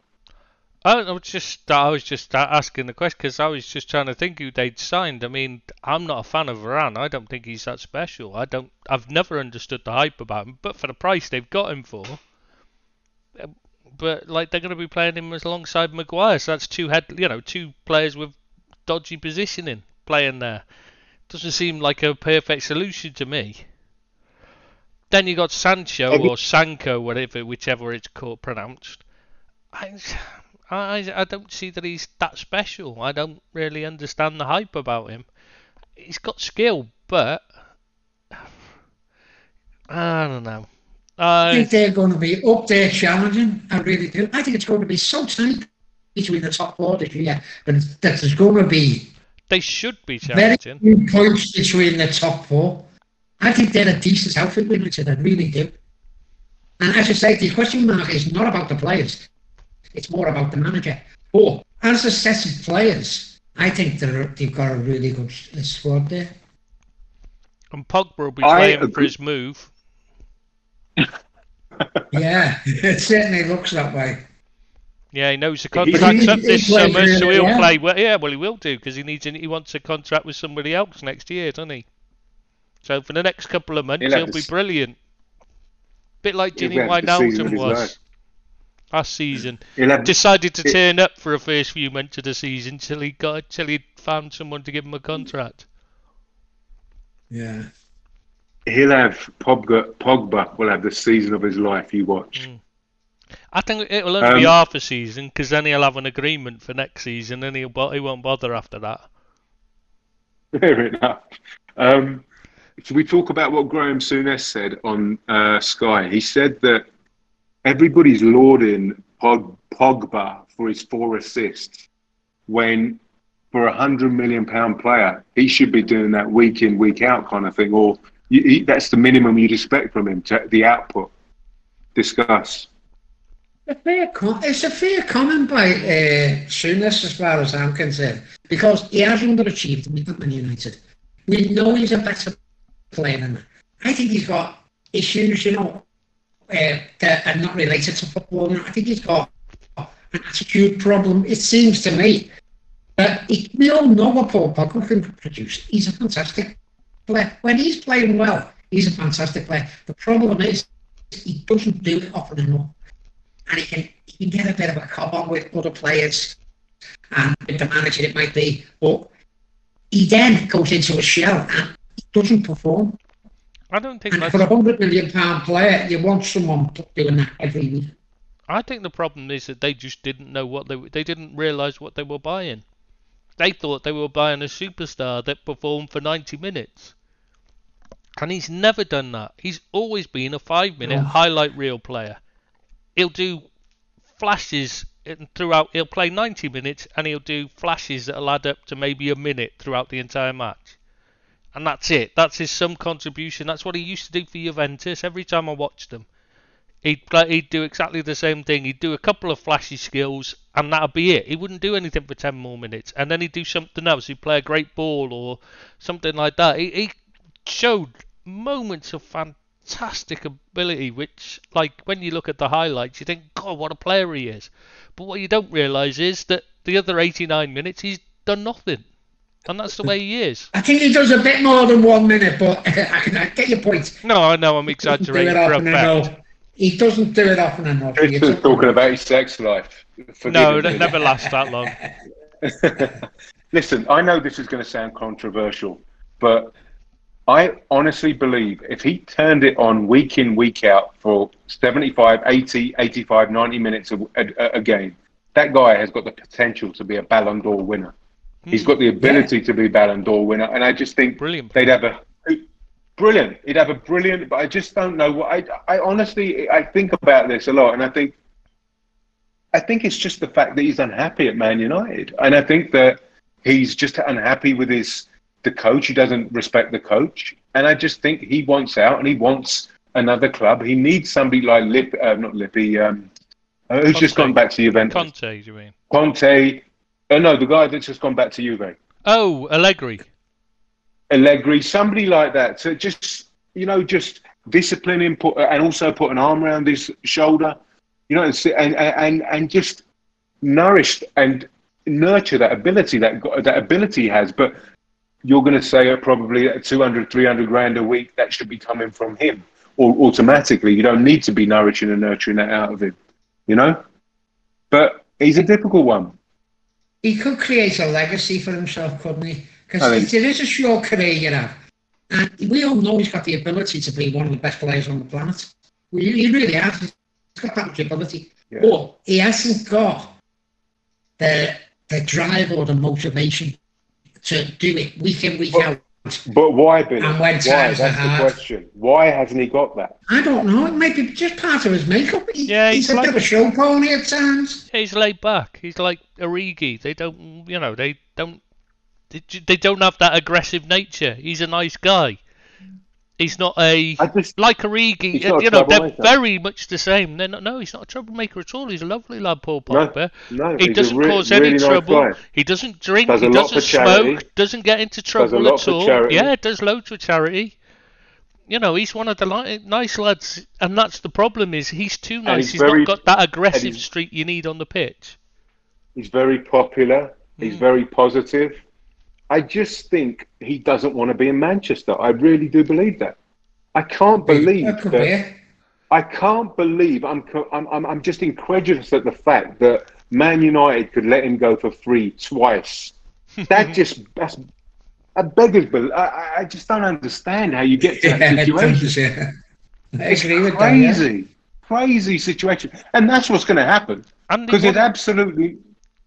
I I was just I was just asking the question because I was just trying to think who they'd signed. I mean, I'm not a fan of Varane. I don't think he's that special. I don't. I've never understood the hype about him. But for the price they've got him for, uh, but like they're going to be playing him as alongside Maguire, so that's two head, you know, two players with dodgy positioning playing there. Doesn't seem like a perfect solution to me. Then you got Sancho or Sanko, whatever, whichever it's called pronounced. I, I, I don't see that he's that special. I don't really understand the hype about him. He's got skill, but I don't know. I I think they're going to be up there challenging. I really do. I think it's going to be so tight between the top four this year that, that there's going to be they should be very challenging. few points between the top four. I think they're a decent outfit, Richard. I really do. And as I say, the question mark is not about the players. It's more about the manager. But as a set of players, I think they're, they've got a really good squad there. And Pogba will be I playing for his move. Yeah, it certainly looks that way. Yeah, he knows the He- contract's he- up this summer, so he'll well. play. Well, yeah, well, he will do because he needs. He wants a contract with somebody else next year, doesn't he? So for the next couple of months, He'll he'll be brilliant. Bit like He'll Gini have the season of Wijnaldum was life. Last season. He'll have, Decided to it- turn up for a first few months of the season till he got till he found someone to give him a contract. Yeah. he'll have Pogba. Pogba will have the season of his life. You watch. I think it'll only be Um, half a season because then he'll have an agreement for next season, and he'll bo- he won't bother after that. Fair enough. Um, should we talk about what Graham Souness said on uh, Sky? He said that everybody's lauding Pog, Pogba for his four assists when, for a hundred million pound player, he should be doing that week in week out kind of thing, or you, he, that's the minimum you'd expect from him. To, the output. Discuss. A fair com- it's a fair comment by uh, as far as I'm concerned, because he hasn't underachieved with Man United. We know he's a better player than that. I think he's got issues, you know, that are not related to football. I think he's got an attitude problem. It seems to me that he, we all know what Paul Pogba can produce. He's a fantastic player. When he's playing well, he's a fantastic player. The problem is he doesn't do it often enough and he can he can get a bit of a cob on with other players and with the manager it might be, but he then goes into a shell and he doesn't perform. I don't think And that's. for a hundred million pound player, you want someone doing that every week. I think the problem is that they just didn't know what they were- they didn't realize what they were buying. They thought they were buying a superstar that performed for 90 minutes. And he's never done that. He's always been a 5-minute No. highlight reel player. He'll do flashes throughout he'll play 90 minutes and he'll do flashes that'll add up to maybe a minute throughout the entire match. And that's it. That's his some contribution. That's what he used to do for Juventus every time I watched them. He'd play, he'd do exactly the same thing. He'd do a couple of flashy skills, and that'd be it. He wouldn't do anything for ten more minutes, and then he'd do something else. He'd play a great ball or something like that. He, he showed moments of fantastic ability, which, like, when you look at the highlights, you think, God, what a player he is. But what you don't realise is that the other 89 minutes, he's done nothing, and that's the way he is. I think he does a bit more than one minute, but I can I get your point. No, I know I'm He doesn't do exaggerating it for often enough. He doesn't do it often enough. Tristan's talking about his sex life. Forgive No, him. that never lasts that long. Listen, I know this is going to sound controversial, but I honestly believe if he turned it on week in, week out for 75, 80, 85, 90 minutes a, a, a game, that guy has got the potential to be a Ballon d'Or winner. He's got the ability to be Ballon d'Or winner, and I just think Brilliant. they'd have a brilliant. He'd have a brilliant, but I just don't know what I. I honestly, I think about this a lot, and I think, I think it's just the fact that he's unhappy at Man United, and I think that he's just unhappy with his the coach. He doesn't respect the coach, and I just think he wants out, and he wants another club. He needs somebody like Lip, uh, not Lippy, um, uh, who's just gone back to Juventus. Conte, do you mean? Conte. Uh, no, the guy that's just gone back to Juve. Oh, Allegri. Allegri, somebody like that. So just you know, just discipline him, put and also put an arm around his shoulder, you know, and and and, and just nourish and nurture that ability that that ability he has. But you're going to say probably at 200, 300 grand a week that should be coming from him or automatically. You don't need to be nourishing and nurturing that out of him, you know. But he's a difficult one. He could create a legacy for himself, couldn't he? Because it is a short career you have. And we all know he's got the ability to be one of the best players on the planet. He really has. He's got that ability. Yeah. But he hasn't got the the drive or the motivation to do it week in, week but, out. But why, Billy? And when why? That's the question. Why hasn't he got that? I don't know. It might be just part of his makeup. He, yeah, he's, he's like, a bit of a show pony at times. Yeah, he's laid back. He's like Origi. They don't, you know, they don't they don't have that aggressive nature. He's a nice guy. He's not a just, like Origi. You know, they're very much the same. They're not, no, he's not a troublemaker at all. He's a lovely lad, Paul Pogba. No, no, he doesn't re- cause any really trouble. Nice he doesn't drink. Does he doesn't smoke. Doesn't get into trouble at all. Charity. Yeah, does loads for charity. You know, he's one of the li- nice lads, and that's the problem. Is he's too nice. He's, he's very, not got that aggressive streak you need on the pitch. He's very popular. He's mm. very positive. I just think he doesn't want to be in Manchester. I really do believe that. I can't believe that. I can't believe I'm, I'm I'm just incredulous at the fact that Man United could let him go for free twice. That just that's a beggar's bill. I, I just don't understand how you get to that yeah, situation. Yeah. It's crazy, yeah. crazy situation, and that's what's going to happen because it absolutely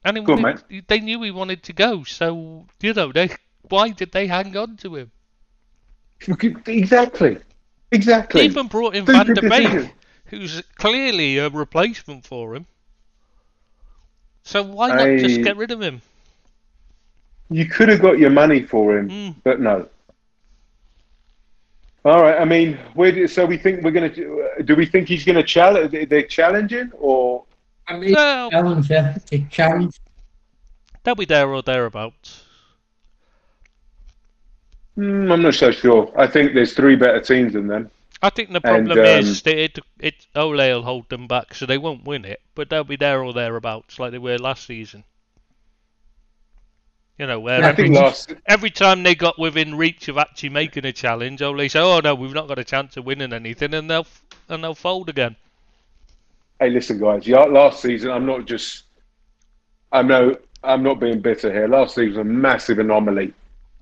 and wanted, they knew he wanted to go, so you know they why did they hang on to him? Exactly, exactly. They even brought in Van der Beek, who's clearly a replacement for him. So why not I, just get rid of him? You could have got your money for him, mm. but no. All right. I mean, where so we think we're going to do? We think he's going to challenge? They're challenging, or I mean, well, challenge, yeah. challenge. They'll be there or thereabouts. Mm, I'm not so sure. I think there's three better teams than them. I think the problem and, um, is that it, it Ole will hold them back, so they won't win it, but they'll be there or thereabouts, like they were last season. You know, where every, last... every time they got within reach of actually making a challenge, Ole say, "Oh no, we've not got a chance of winning anything," and they'll and they'll fold again hey, listen, guys. Last season, I'm not just. I'm no. I'm not being bitter here. Last season was a massive anomaly.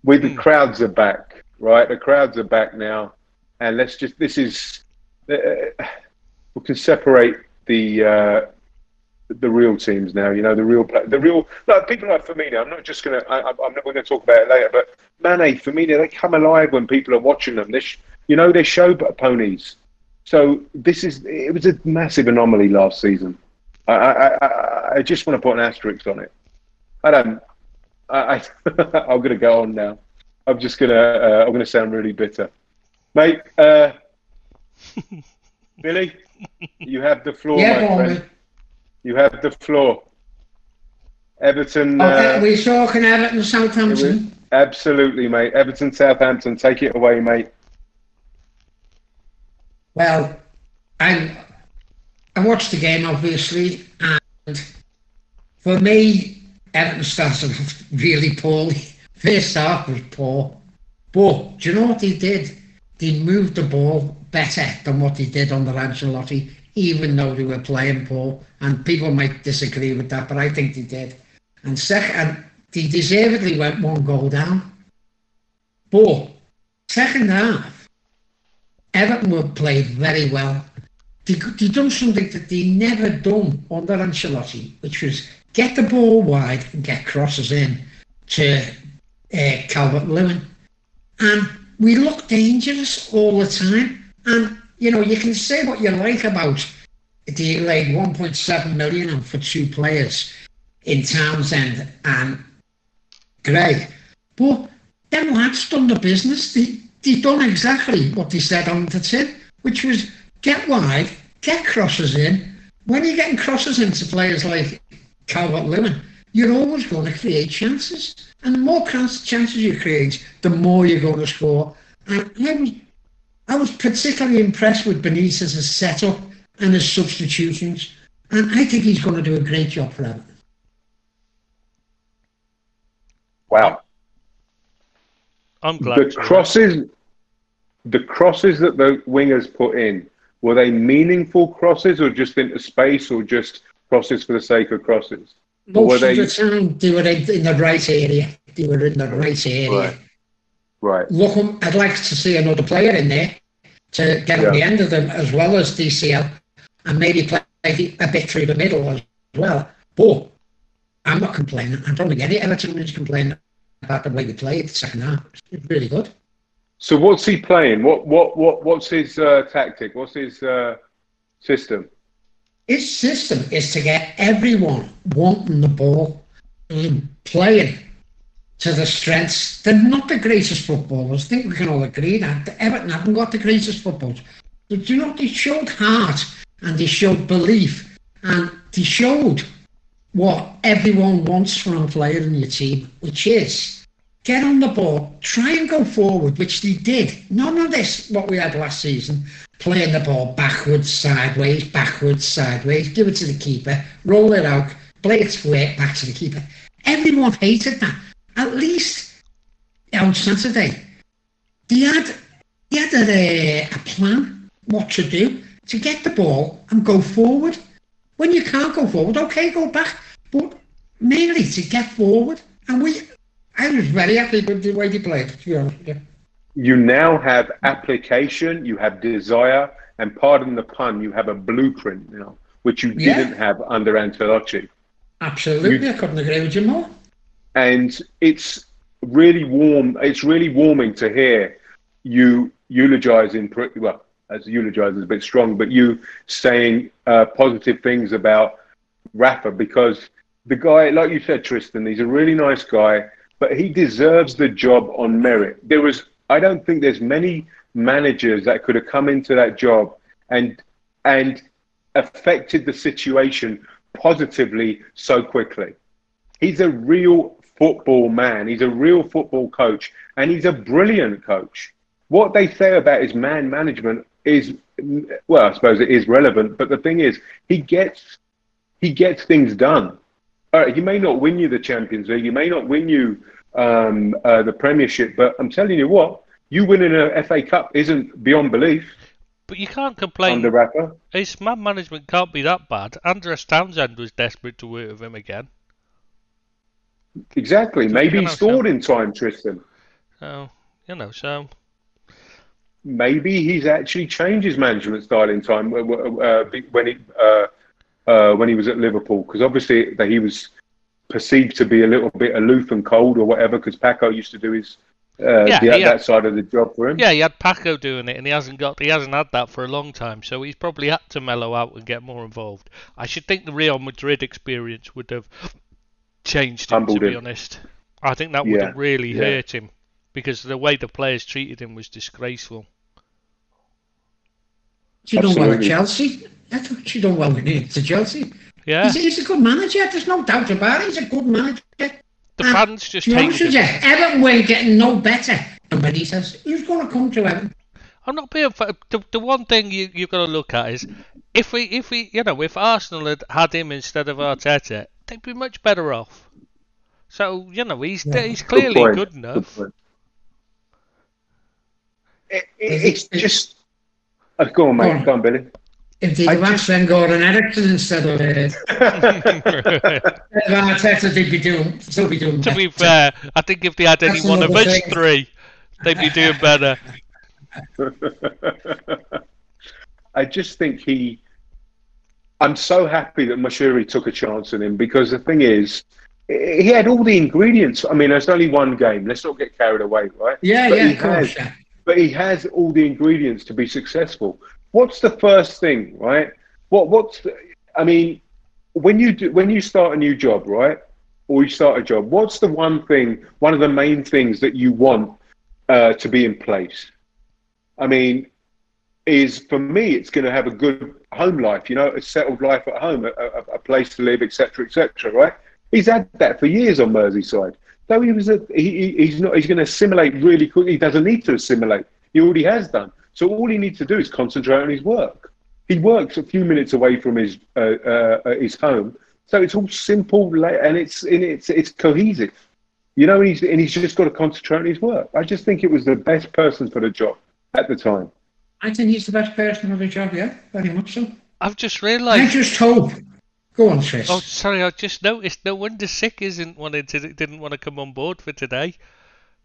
We the mm. crowds are back, right? The crowds are back now, and let's just. This is. Uh, we can separate the. Uh, the real teams now, you know, the real, the real, like people like Firmino. I'm not just gonna, I, am not going to talk about it later, but Mane, Firmino, they come alive when people are watching them. They, sh, you know, they're show ponies. So this is it was a massive anomaly last season. I I, I, I just want to put an asterisk on it. I don't. I, I am going to go on now. I'm just gonna uh, I'm going to sound really bitter, mate. Uh, Billy, you have the floor, yeah, my friend. You have the floor. Everton. Okay, uh, we're talking Everton, Southampton. Absolutely, mate. Everton, Southampton. Take it away, mate. Well, I I watched the game obviously, and for me, Everton started off really poorly. First half was poor, but do you know what they did? They moved the ball better than what he did on the Ancelotti, even though they were playing poor. And people might disagree with that, but I think they did. And second, they deservedly went one goal down. But second half, Everton were played very well. They, they done something that they never done under Ancelotti, which was get the ball wide and get crosses in to uh, Calvert Lewin. And we looked dangerous all the time. And, you know, you can say what you like about they laid 1.7 million on for two players in Townsend and Gray. But them lads done the business. They, they done exactly what he said on the tin, which was get wide, get crosses in. When you're getting crosses into players like Calvert Lewin, you're always going to create chances. And the more chances you create, the more you're going to score. And I was, I was particularly impressed with Benitez's setup and his substitutions, and I think he's going to do a great job for Everton. Wow. I'm glad. The crosses, the crosses that the wingers put in, were they meaningful crosses or just into space or just crosses for the sake of crosses? Or were Most they of the time, they were in, in the right area. They were in the right area. Right. right? Look, um, I'd like to see another player in there to get Yeah. on the end of them as well as DCL and maybe play a bit through the middle as well. But I'm not complaining. I don't think any Everton is complaining about the way we played the second half. It's really good. So what's he playing? What what what what's his uh, tactic? What's his uh, system? His system is to get everyone wanting the ball and playing to the strengths. They're not the greatest footballers. I think we can all agree that. Everton haven't got the greatest footballers. But you know, they showed heart and they showed belief and they showed what everyone wants from a player in your team, which is get on the ball, try and go forward, which they did. None of this, what we had last season, playing the ball backwards, sideways, backwards, sideways, give it to the keeper, roll it out, play it way back to the keeper. Everyone hated that. At least on Saturday, they had, they had a, a plan what to do to get the ball and go forward. When you can't go forward, okay, go back, but mainly to get forward. And we, I was very happy with the way they played, to be honest you. You now have application, you have desire, and pardon the pun, you have a blueprint now, which you Yeah. didn't have under Ancelotti. Absolutely, I couldn't agree with you more. and it's really warm. It's really warming to hear you eulogizing. Well, as eulogize is a bit strong, but you saying uh, positive things about Rafa because the guy, like you said, Tristan, he's a really nice guy, but he deserves the job on merit. There was, I don't think there's many managers that could have come into that job and and affected the situation positively so quickly he's a real football man. He's a real football coach, and he's a brilliant coach. What they say about his man management is, well, I suppose it is relevant. But the thing is, he gets he gets things done. All right, he may not win you the Champions League, he may not win you um, uh, the Premiership, but I'm telling you what, you winning a FA Cup isn't beyond belief But you can't complain. under Rafa. His man management can't be that bad. Andros Townsend was desperate to work with him again. Exactly. So Maybe he scored in time, Tristan. So, you know, so maybe he's actually changed his management style in time uh, uh, when he uh, uh, when he was at Liverpool because obviously that he was perceived to be a little bit aloof and cold or whatever because Paco used to do his uh, Yeah, the, yeah. that side of the job for him. yeah, he had Paco doing it, and he hasn't got he hasn't had that for a long time. So he's probably had to mellow out and get more involved. I should think the Real Madrid experience would have changed him. Humbled to be him. honest, I think that would Yeah, have really yeah. hurt him because the way the players treated him was disgraceful. She done well at Absolutely. Chelsea. I thought she done well in to Chelsea. Yeah, He's, he's a good manager. There's no doubt about it. He's a good manager. the and fans just To be honest hated with you, him. Everton were getting no better. And when he says he's going to come to Everton, I'm not being. The, the one thing you you've got to look at is if we if we you know if Arsenal had had him instead of Arteta, they'd be much better off. So you know he's Yeah. he's clearly point. good enough. point. It, it, it's just. Oh, go on, uh, Go mate. on. Go on, Billy. If they I had just- Sven Göran Eriksson instead of uh, Arteta, they'd be doing, still be doing to better. be fair, I think if they had any one of another us three, they'd be doing better. I just think he. I'm so happy that Moshiri took a chance on him because the thing is, he had all the ingredients. I mean, it's only one game. Let's not get carried away, right? Yeah, But yeah, of course. has- Yeah. but he has all the ingredients to be successful. What's the first thing, right? What what's the, I mean, when you do, when you start a new job, right? Or you start a job, what's the one thing, one of the main things that you want uh, to be in place? I mean, is for me, it's going to have a good home life, you know, a settled life at home, a, a, place to live, etc., etc. right? He's had that for years on Merseyside. Though he was, a, he- he's not, he's going to assimilate really quickly. He doesn't need to assimilate. He already has done. So all he needs to do is concentrate on his work. He works a few minutes away from his uh, uh, uh his home, so it's all simple and it's and it's it's cohesive. You know, and he's and he's just got to concentrate on his work. I just think it was the best person for the job at the time. I think he's the best person for the job. Yeah, very much so. I've just realised. I just hope. Go on, Chris. Oh, sorry. I just noticed. No wonder Sick isn't wanted to didn't want to come on board for today.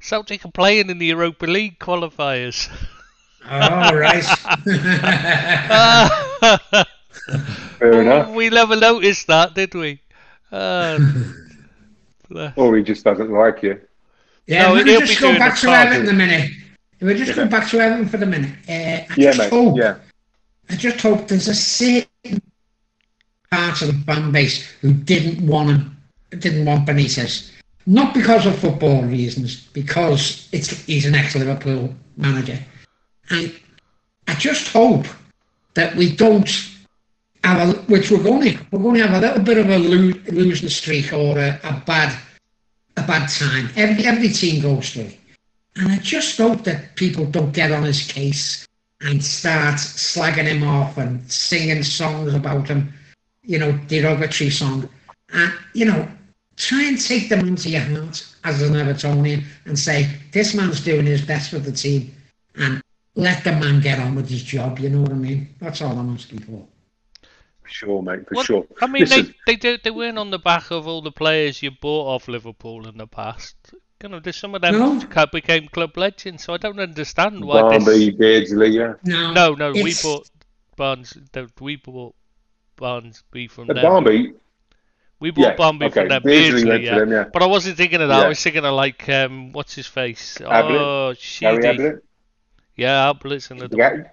Celtic are playing in the Europa League qualifiers. Oh, right. Fair enough. We never noticed that, did we? Uh, or he just doesn't like you. Yeah, no, we'll just go back to Everton in a minute. We'll just yeah. go back to Everton for the minute. Uh, I yeah, mate. Hope, yeah. I just hope there's a certain part of the fan base who didn't want him, didn't want Benitez. Not because of football reasons, because it's he's an ex-Liverpool manager. And I just hope that we don't have a, which we're going to, we're going to have a little bit of a lo- losing streak or a, a, bad, a bad time. Every every team goes through, and I just hope that people don't get on his case and start slagging him off and singing songs about him, you know, derogatory song, and you know, try and take them into your heart as an Evertonian and say this man's doing his best for the team, and let the man get on with his job. You know what I mean? That's all I'm asking for. Sure, mate, for well, sure. I mean, Listen. they they they weren't on the back of all the players you bought off Liverpool in the past. You know, there's some of them no. became club legends, so I don't understand why. Barmby, this... Beardsley, yeah. No, no, no we bought Barnes. We bought Barmby from the them. Barmby. We bought yeah, Barmby okay. from them. Beardsley, Beardsley yeah. Them, yeah. But I wasn't thinking of that. Yeah. I was thinking of like, um, what's his face? Ablett. Oh, Sheedy. Yeah, I'll listen Ablett's another. Yeah.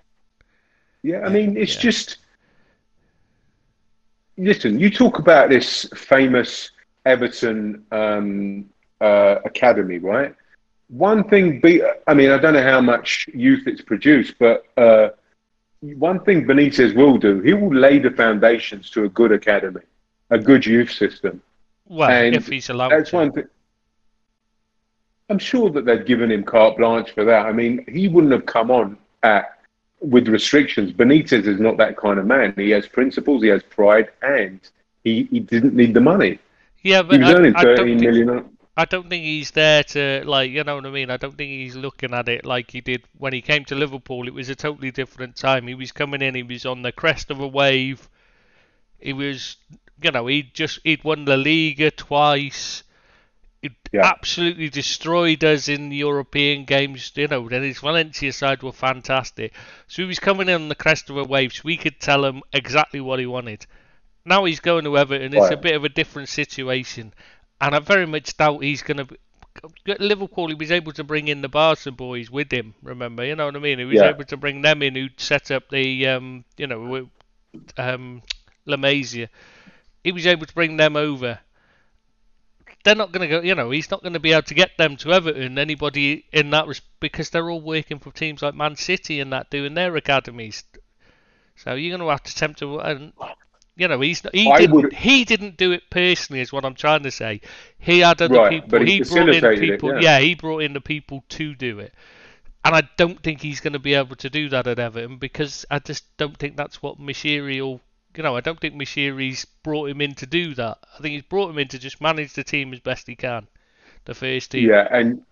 Yeah, I mean, it's yeah. just. Listen, you talk about this famous Everton um, uh, academy, right? One thing, be, I mean, I don't know how much youth it's produced, but uh, one thing Benitez will do, he will lay the foundations to a good academy, a good youth system. Well, and if he's allowed that's to. one thing. I'm sure that they'd given him carte blanche for that. I mean, he wouldn't have come on at with restrictions. Benitez is not that kind of man. He has principles, he has pride, and he, he didn't need the money. Yeah, but he was I, earning thirteen million. I don't think he's there to like you know what I mean. I don't think he's looking at it like he did when he came to Liverpool. It was a totally different time. He was coming in. He was on the crest of a wave. He was, you know, he just he'd won the Liga twice yeah. absolutely destroyed us in the European games. You know, then his Valencia side were fantastic. So he was coming in on the crest of a wave, so we could tell him exactly what he wanted. Now he's going to Everton. It's right. a bit of a different situation, and I very much doubt he's going to. At Liverpool, he was able to bring in the Barca boys with him. Remember, you know what I mean? He was yeah. able to bring them in, who set up the, um, you know, um, La Masia. He was able to bring them over they're not going to go. You know, he's not going to be able to get them to Everton. Anybody in that because they're all working for teams like Man City and that doing their academies. So you're going to have to attempt to. And you know, he's he didn't would... he didn't do it personally, is what I'm trying to say. He had other right, people. He, he brought in people. It, yeah. yeah, he brought in the people to do it. And I don't think he's going to be able to do that at Everton because I just don't think that's what Moshiri will you know, I don't think Moshiri's brought him in to do that. I think he's brought him in to just manage the team as best he can, the first team. Yeah, and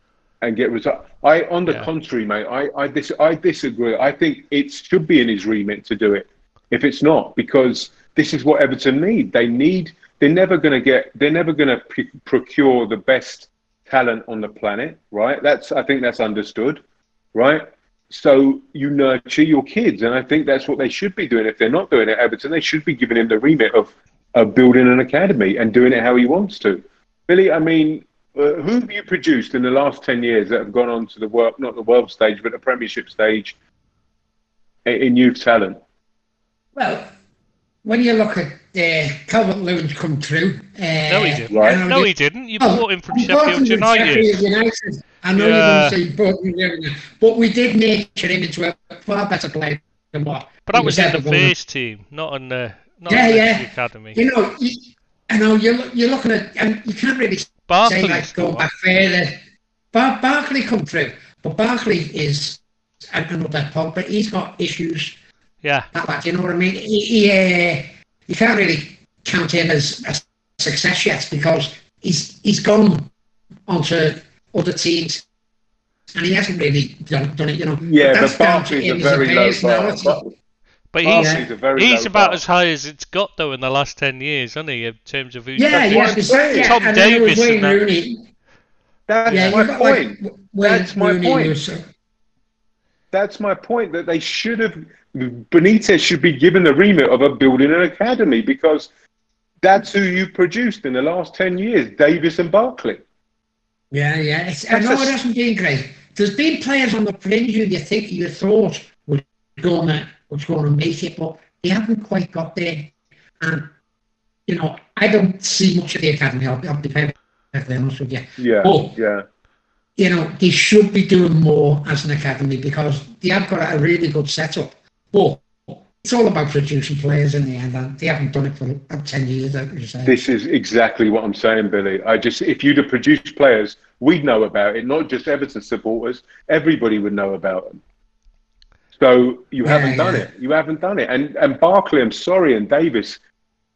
and get results. I, on the yeah. contrary, mate, I I, dis- I disagree. I think it should be in his remit to do it. If it's not, because this is what Everton need. They need. They're never going to get. They're never going to p- procure the best talent on the planet, right? That's. I think that's understood, right? So you nurture your kids, and I think that's what they should be doing. If they're not doing it, Everton, they should be giving him the remit of, of building an academy and doing it how he wants to. Billy, I mean, uh, who have you produced in the last ten years that have gone on to the world, not the world stage, but the Premiership stage in youth talent? Well, when you look at uh, Calvert Lewin come through, uh, no, he didn't. Right. No, he didn't. You oh, bought him from Sheffield United. Sheffield United. I know yeah. going to say but, but we did nurture him into a far better player than what. But that was, was in the first team, not on the not yeah, yeah. the academy. You know, you, I know you're you're looking at, and you can't really Barkley say like go back further. Bar- Barkley come through, but Barkley is another but he's got issues. Yeah. Like that, you know what I mean? He, he, uh, you can't really count him as a success yet because he's he's gone onto other teams and he hasn't really done, done it, you know. Yeah, that's but down to Barkley's a him as a very low bar. personality. But he's Barkley's a he's about bar. as high as it's got though in the last ten years, isn't he? In terms of who's Yeah, That's yeah, what I'm yeah, Tom and then there was Davies and that. Rooney. That's Yeah, my point. like That's my Rooney point. who's, That's my point. That they should have Benitez should be given the remit of a building an academy because that's who you produced in the last ten years, Davies and Barkley. Yeah, yeah. It's, I That's know a- it hasn't been great. There's been players on the fringe who you think you thought was gonna was gonna make it, but they haven't quite got there. And you know, I don't see much of the academy. I'll, I'll be perfectly honest with you. Yeah, Oh. yeah. You know, they should be doing more as an academy because they have got a really good setup. It's all about producing players in the end, and they haven't done it for about ten years, like you say. This is exactly what I'm saying, Billy. I just, if you'd have produced players, we'd know about it. Not just Everton supporters, everybody would know about them. So you Yeah, haven't done yeah. it. You haven't done it. And and Barkley, I'm sorry, and Davies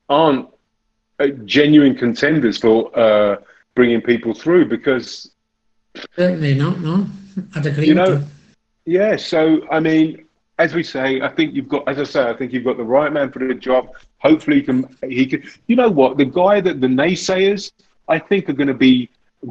aren't uh, genuine contenders for uh, bringing people through because Certainly not. No, I'd agree. You with know, you. Yeah, so I mean, as we say, I think you've got, as I say, I think you've got the right man for the job. Hopefully, he can. He can. You know what? The guy that the naysayers, I think, are going to be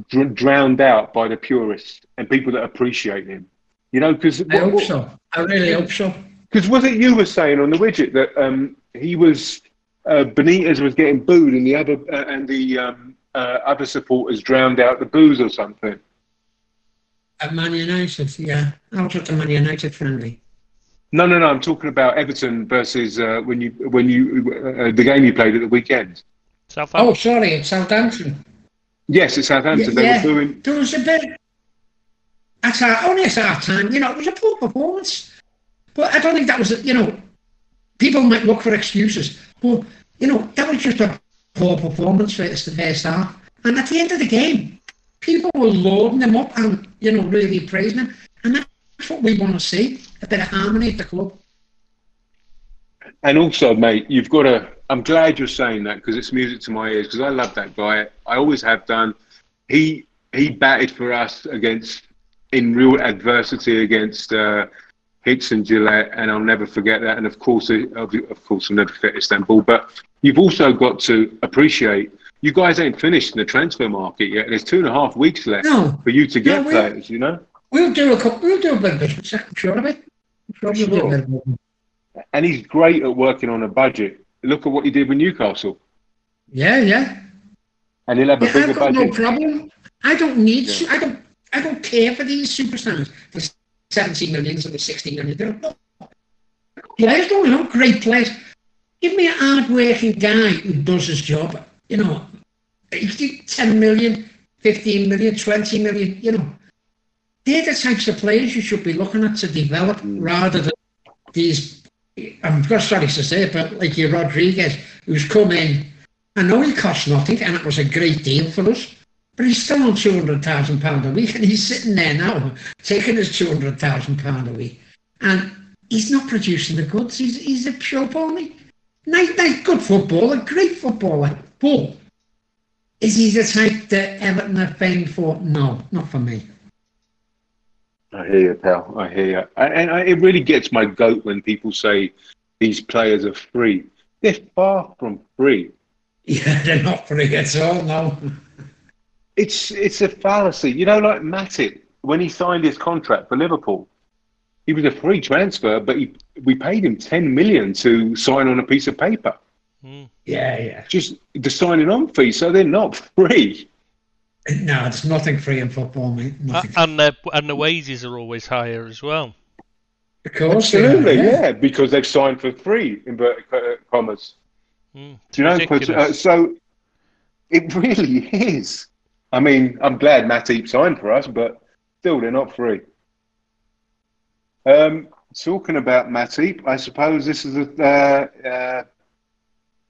dr- drowned out by the purists and people that appreciate him. You know, because I hope so. I really hope so. because was it you were saying on the widget that um, he was uh, Benitez was getting booed and the other uh, and the um, uh, other supporters drowned out the boos or something. At Man United, yeah. I was at the Man United friendly. No, no, no. I'm talking about Everton versus uh, when you when you uh, the game you played at the weekend. Southampton. Oh, sorry, it's Southampton. Yes, it's Southampton. They yeah, were doing. there was a bit. At our, only at our time, you know, it was a poor performance. But I don't think that was, you know, people might look for excuses. But, you know, that was just a poor performance for us the first half. And at the end of the game, people were loading them up and, you know, really praising them. That's what we want to see a bit of harmony at the club. And also, mate, you've got to. I'm glad you're saying that because it's music to my ears because I love that guy. I always have done. He he batted for us against in real adversity against uh, Hicks and Gillett, and I'll never forget that. And of course, of of course, I'll never forget Istanbul. But you've also got to appreciate. You guys ain't finished in the transfer market yet. There's two and a half weeks left No, for you to get No, players. You know. We'll do a couple, we'll do a bit of business, I'm sure of it. I'm sure we'll do a and he's great at working on a budget. Look at what he did with Newcastle, Yeah, yeah. and he'll have a Yeah, bigger I've got no problem. I don't need. Yeah. I don't. I don't care for these superstars. The seventy millions and the sixty million. They're not players. Don't. Great players. Give me a hard-working guy who does his job. You know, 10 million, 15 million, 20 million. You know, they're the types of players you should be looking at to develop mm. rather than these. I'm just sorry to say it, but like your Rodriguez, who's come in I know he cost nothing, and it was a great deal for us. But he's still on two hundred thousand pound a week, and he's sitting there now taking his two hundred thousand pound a week, and he's not producing the goods. He's he's a show pony. Nice, nice, good footballer, great footballer. But is he the type that Everton are paying for? No, not for me. I hear you, pal. I hear you. And, and I, it really gets my goat when people say these players are free. They're far from free. Yeah, they're not free at all. No. It's it's a fallacy. You know, like Matip when he signed his contract for Liverpool, he was a free transfer, but he, we paid him ten million to sign on a piece of paper, Mm. Yeah, yeah. just the signing on fee. So they're not free. No, there's nothing free in football, mate. A- Nothing. and the and the wages are always higher as well. of course, they are, Absolutely, yeah. because they've signed for free inverted co- commas. Mm. Do you know? 'cause, Ridiculous. uh, so it really is. I mean, I'm glad Matip signed for us, but still, they're not free. Um, talking about Matip, I suppose this is a uh, uh,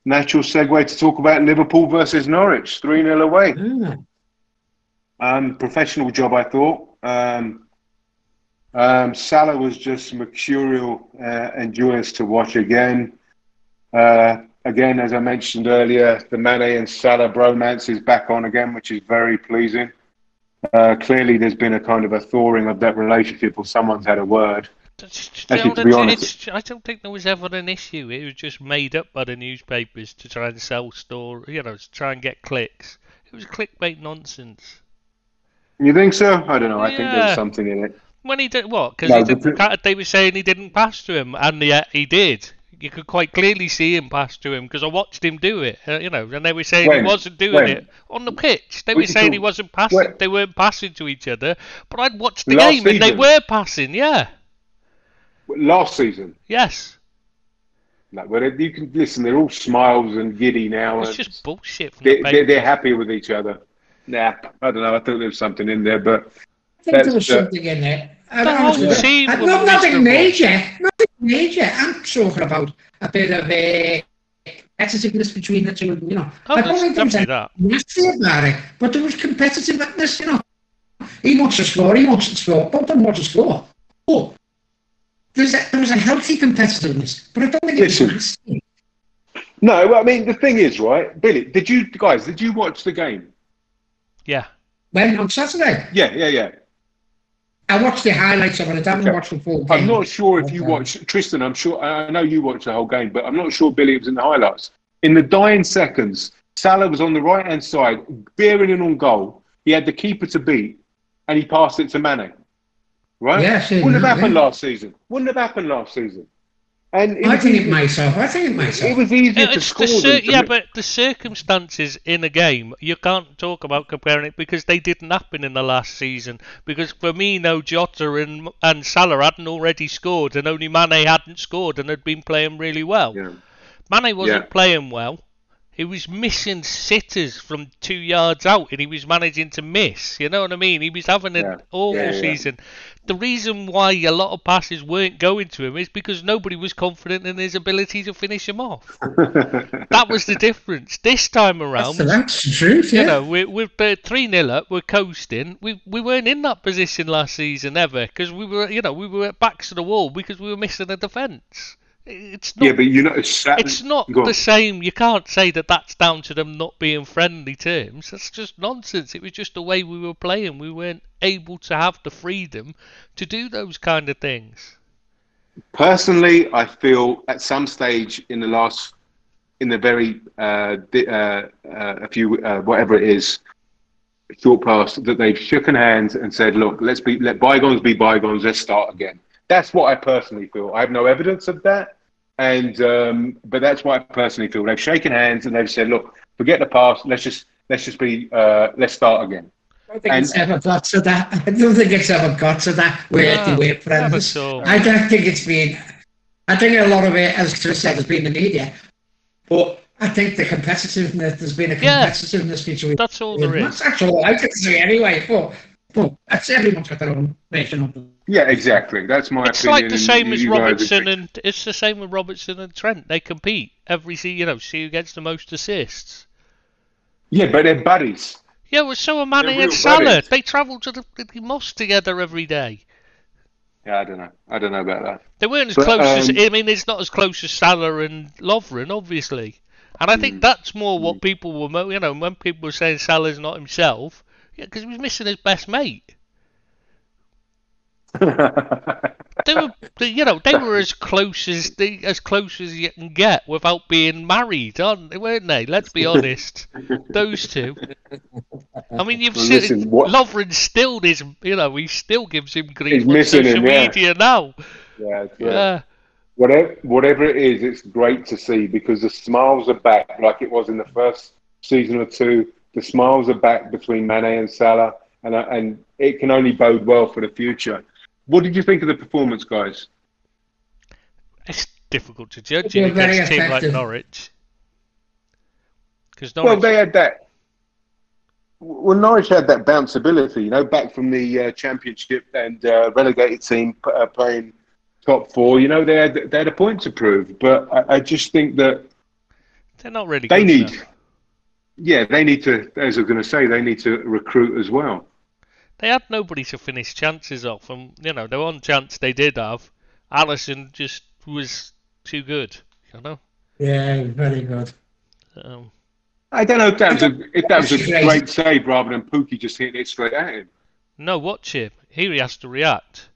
natural segue to talk about Liverpool versus Norwich, 3 0 away. Ah, Um, professional job, I thought. Um, Um, Salah was just mercurial uh, and joyous to watch again. Uh, again, as I mentioned earlier, the Mane and Salah bromance is back on again, which is very pleasing. Uh, clearly, there's been a kind of a thawing of that relationship, or someone's had a word. Actually, to be honest, I don't think there was ever an issue. It was just made up by the newspapers to try and sell store, you know, to try and get clicks. It was clickbait nonsense. You think so? I don't know. I think there's something in it. When he did what? Because no, they were saying he didn't pass to him, and yet he did. You could quite clearly see him pass to him because I watched him do it. Uh, you know, and they were saying when? he wasn't doing when? it on the pitch. They were saying he wasn't passing. When? They weren't passing to each other. But I'd watched the Last game and they were passing. Yeah. Last season. Yes. No, but you can listen. They're all smiles and giddy now. It's just bullshit. They, the they're, they're happy with each other. Nah, I don't know. I thought there was something in there, but I think there was uh, something in there. I don't know. Team I, not, nothing major. Nothing major. I'm talking about a bit of a competitiveness between the two. You know, oh, I don't think there was nasty about it, but there was competitiveness. You know, he wants to score. He wants to score. Both of them want to score. Oh, there's a, there was a healthy competitiveness, but I don't think it was nasty. No, I mean the thing is, right, Billy? Did you guys? Did you watch the game? Yeah. When on Saturday? Yeah, yeah, yeah. I watched the highlights of it. I haven't okay. watched the full game. I'm not sure if you watched Tristan. I'm sure I know you watched the whole game, but I'm not sure Billy was in the highlights. In the dying seconds, Salah was on the right hand side, bearing in on goal. He had the keeper to beat, and he passed it to Mane. Right? Yes, Wouldn't have happened yeah. last season. Wouldn't have happened last season. And I think it myself. I think it myself. It was easier to score. Cir- yeah, but the circumstances in a game, you can't talk about comparing it because they didn't happen in the last season. Because for Firmino, Jota, and and Salah hadn't already scored, and only Mane hadn't scored and had been playing really well. Yeah. Mane wasn't yeah. playing well. He was missing sitters from two yards out, and he was managing to miss. You know what I mean? He was having an yeah. awful yeah, yeah, season. The reason why a lot of passes weren't going to him is because nobody was confident in his ability to finish him off. that was the difference. This time around, that's, that's the truth. Yeah. You know, we're, we're three 0 up. We're coasting. We we weren't in that position last season ever because we were, you know, we were backs to the wall because we were missing a defence. It's not, yeah, but you know, it's, it's not the same. You can't say that that's down to them not being friendly terms. That's just nonsense. It was just the way we were playing. We weren't able to have the freedom to do those kind of things. Personally, I feel at some stage in the last, in the very uh, uh, uh, a few uh, whatever it is, short past that they've shaken hands and said, "Look, let's be let bygones be bygones. Let's start again." That's what I personally feel. I have no evidence of that, and um, but that's why I personally feel. They've shaken hands and they've said, "Look, forget the past. Let's just let's just be uh, let's start again." I don't think and, it's ever got to that. I don't think it's ever got to that. We're no, we're friends. So. I don't think it's been. I think a lot of it, as Chris said, has been the media, but I think the competitiveness. There's been a competitiveness yeah, between. That's all there is. That's all I can say anyway. But but that's everyone's got their own version of them. Yeah, exactly. That's my it's opinion. like the same as Robertson and it's the same with Robertson and Trent. They compete every see you know, see who gets the most assists. Yeah, but they're buddies. Yeah, well, so are Mane and Salah. Buddies. They travel to the, the mosque together every day. Yeah, I don't know. I don't know about that. They weren't as but, close um, as I mean, it's not as close as Salah and Lovren, obviously. And I think mm, that's more what mm. people were, you know, when people were saying Salah's not himself, yeah, because he was missing his best mate they were, you know, they were as close as they, as close as you can get without being married, aren't they? Weren't they? Let's be honest. Those two. I mean, you've well, seen listen, what... Lovren still is, you know, he still gives him grief on social him, yeah. media now. Yeah, yeah. Whatever, whatever it is, it's great to see because the smiles are back, like it was in the first season or two. The smiles are back between Mane and Salah, and and it can only bode well for the future. What did you think of the performance, guys? It's difficult to judge it against a team like Norwich. Because Norwich... Well, they had that. Well, Norwich had that bounceability, you know, back from the uh, Championship and uh, relegated team uh, playing top four. You know, they had they had a point to prove, but I, I just think that they're not really. They need. Enough. Yeah, they need to. As I was going to say, they need to recruit as well. they had nobody to finish chances off, and you know the one chance they did have, Alisson just was too good. You know. Yeah, very good. Um, I don't know if that was a, if that was a great save rather than Pukki just hitting it straight at him. no, watch him. Here he has to react.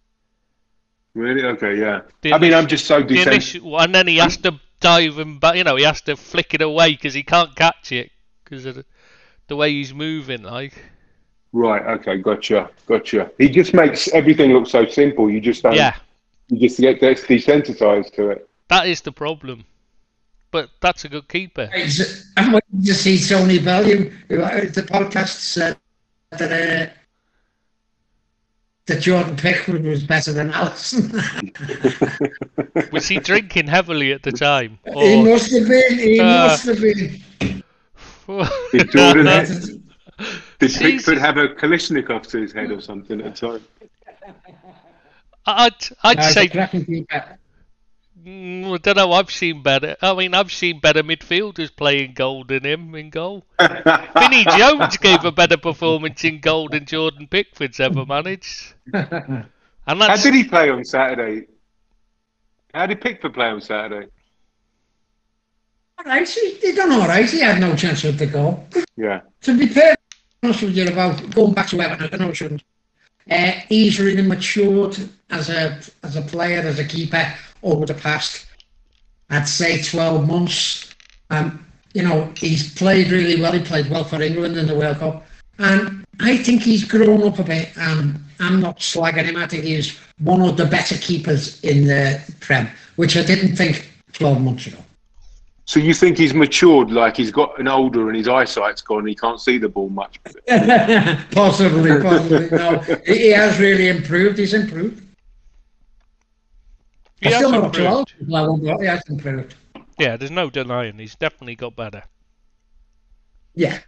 Really? Okay, yeah. The I mean, I'm just so the initial, and then he has to dive and but you know he has to flick it away because he can't catch it because of the, the way he's moving. Like Right. Okay. Gotcha. Gotcha. He just makes everything look so simple. You just don't. yeah, You just get desensitized to it. that is the problem. But that's a good keeper. I'm waiting to see Tony Value. uh, The podcast said that uh, that Jordan Pickford was better than Alisson. Was he drinking heavily at the time? he must have been. He Uh, must have been. Did Jordan Did Pickford have a Kalashnikov to his head or something at the time? I'd I'd Uh, say the cracking mm, I don't know. I've seen better. I mean, I've seen better midfielders playing goal than him in goal. Vinnie Jones gave a better performance in goal than Jordan Pickford's ever managed. And How did he play on Saturday? How did Pickford play on Saturday? Right, he, he done all right. He had no chance with the goal. Yeah. To be fair, honest with you about going back to Everton, I know I shouldn't. Uh, he's really matured as a as a player, as a keeper over the past, I'd say, 12 months. Um, you know, he's played really well. He played well for England in the World Cup. And I think he's grown up a bit. And I'm not slagging him. I think he's one of the better keepers in the Prem, which I didn't think 12 months ago. So you think he's matured, like he's gotten older and his eyesight's gone, and he can't see the ball much. possibly, possibly. No, he he has really improved. He's improved. he He's has still not old. improved. Well, but he has improved. Yeah, there's no denying he's definitely got better. Yeah,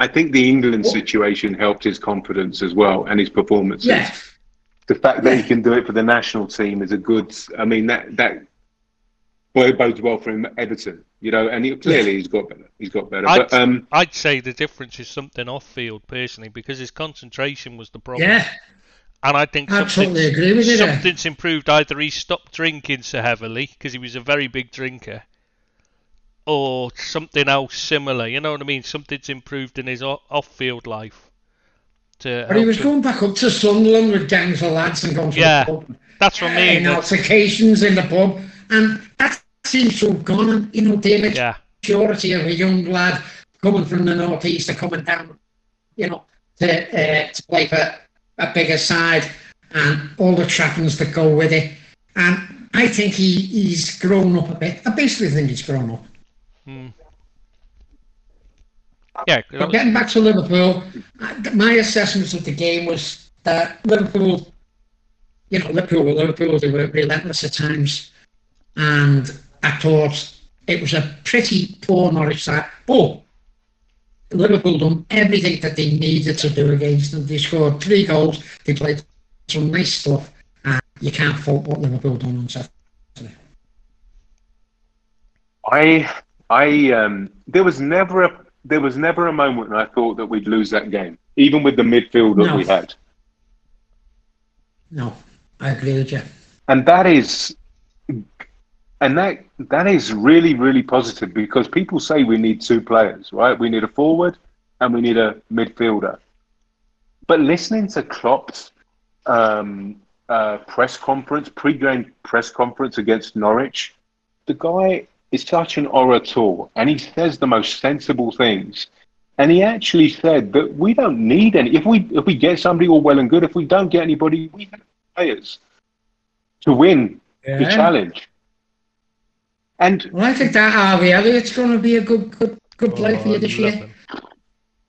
I think the England oh. situation helped his confidence as well and his performances. yeah, The fact that he can do it for the national team is a good. I mean that that well, it bodes well for him at Everton, you know. And he, clearly he's got better. He's got better. I'd, But um, I'd say the difference is something off field personally because his concentration was the problem. yeah. And I think I something, agree with you there. something's improved. Either he stopped drinking so heavily because he was a very big drinker, or something else similar. You know what I mean? Something's improved in his off-field life. But he was him. going back up to Sunderland with gangs of lads and going to Yeah, the pub. That's what I mean. And altercations in the pub. And that seems to have gone. And, you know, the yeah, maturity of a young lad coming from the northeast and coming down, you know, to uh, to play for a bigger side and all the trappings that go with it. And I think he, he's grown up a bit. I basically think he's grown up. yeah. But getting back to Liverpool, my assessment of the game was that Liverpool, you know, Liverpool were Liverpool, they were relentless at times. And I thought it was a pretty poor Norwich side. But Liverpool done everything that they needed to do against them. They scored three goals, they played some nice stuff, and you can't fault what Liverpool done on Saturday. I I um, there was never a there was never a moment when I thought that we'd lose that game, even with the midfield that No. we had. No, I agree with you. and that is and that that is really really positive because people say we need two players right? We need a forward and we need a midfielder. But listening to Klopp's um, uh, press conference pre-game press conference against Norwich the guy is such an orator and he says the most sensible things. And he actually said that we don't need any if we if we get somebody all well and good if we don't get anybody we have players to win the challenge. And Well, I think that Harvey Elliott's going to be a good, good, good player for you this Oh, year. him.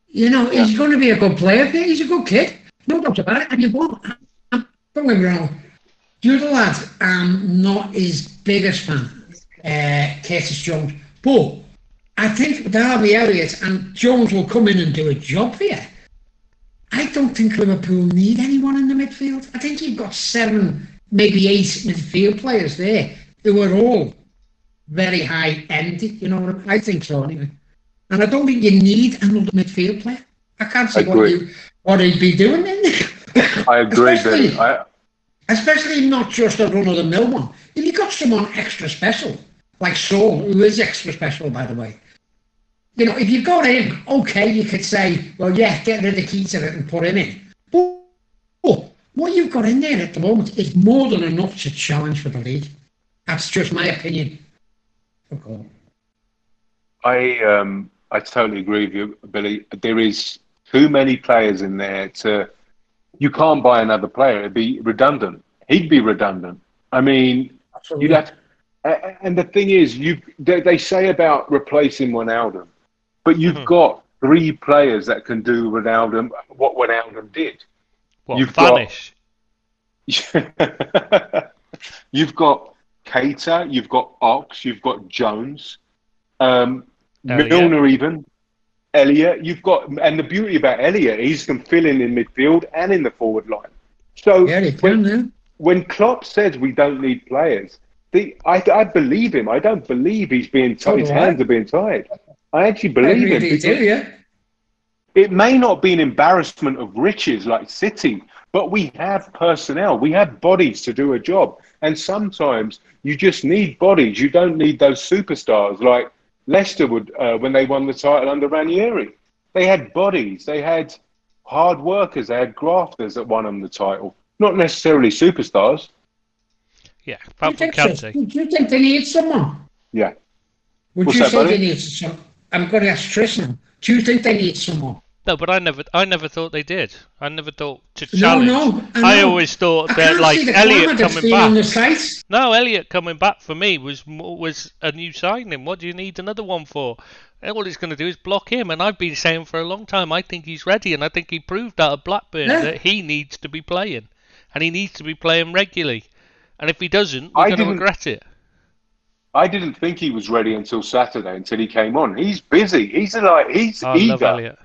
You know, he's going to be a good player for you. He's a good kid. No doubt about it. And you won't. I'm- Don't get me wrong. The other lad, I'm not his biggest fan, uh, Curtis Jones. But I think with Harvey Elliott and Jones will come in and do a job for you. I don't think Liverpool need anyone in the midfield. I think you've got seven, maybe eight midfield players there who are all very high ended. You know what I, think so anyway. And I don't think you need another midfield player. I can't see what you what he'd be doing in there. I agree, Especially-. I, Especially not just a run of the mill one. If you got someone extra special, like Saul, who is extra special, by the way, you know, if you got him, okay, you could say, well, yeah, get rid of Keita and put him in. But, but what you've got in there at the moment is more than enough to challenge for the league. That's just my opinion. Okay. I um I totally agree with you, Billy. There is too many players in there to you can't buy another player. It'd be redundant. He'd be redundant. I mean, Absolutely. you'd have. a- And the thing is, you they, they say about replacing Ronaldo, but you've Mhm. got three players that can do Ronaldo what Ronaldo did. What, You've got- you've got Keita, you've got Ox, you've got Jones, um, Elliott. Milner, even Elliot. You've got, and the beauty about Elliot, he's can fill in in midfield and in the forward line. So Yeah, when, can, yeah. when Klopp says we don't need players, the, I, I believe him. I don't believe he's being So tied. His do hands are being tied. I actually believe him. really because- do, yeah. it may not be an embarrassment of riches like City, but we have personnel, we have bodies to do a job. And sometimes you just need bodies. You don't need those superstars like Leicester would uh, when they won the title under Ranieri. They had bodies, they had hard workers, they had grafters that won them the title. Not necessarily superstars. Yeah, Do you, apart from think so? Kante. do you think they need someone? Yeah. Would What's you that, say buddy? they need some? I'm going to ask Tristan. Do you think they need someone? No, but I never, I never thought they did. I never thought to challenge. no, I I always thought I that like Elliot coming been the back. No, Elliot coming back for me was was a new signing. What do you need another one for? And all he's going to do is block him. And I've been saying for a long time, I think he's ready, and I think he proved that at Blackburn Yeah. that he needs to be playing, and he needs to be playing regularly. And if he doesn't, I we're going to regret it. I didn't think he was ready until Saturday, until he came on. He's busy. He's like he's I love eager.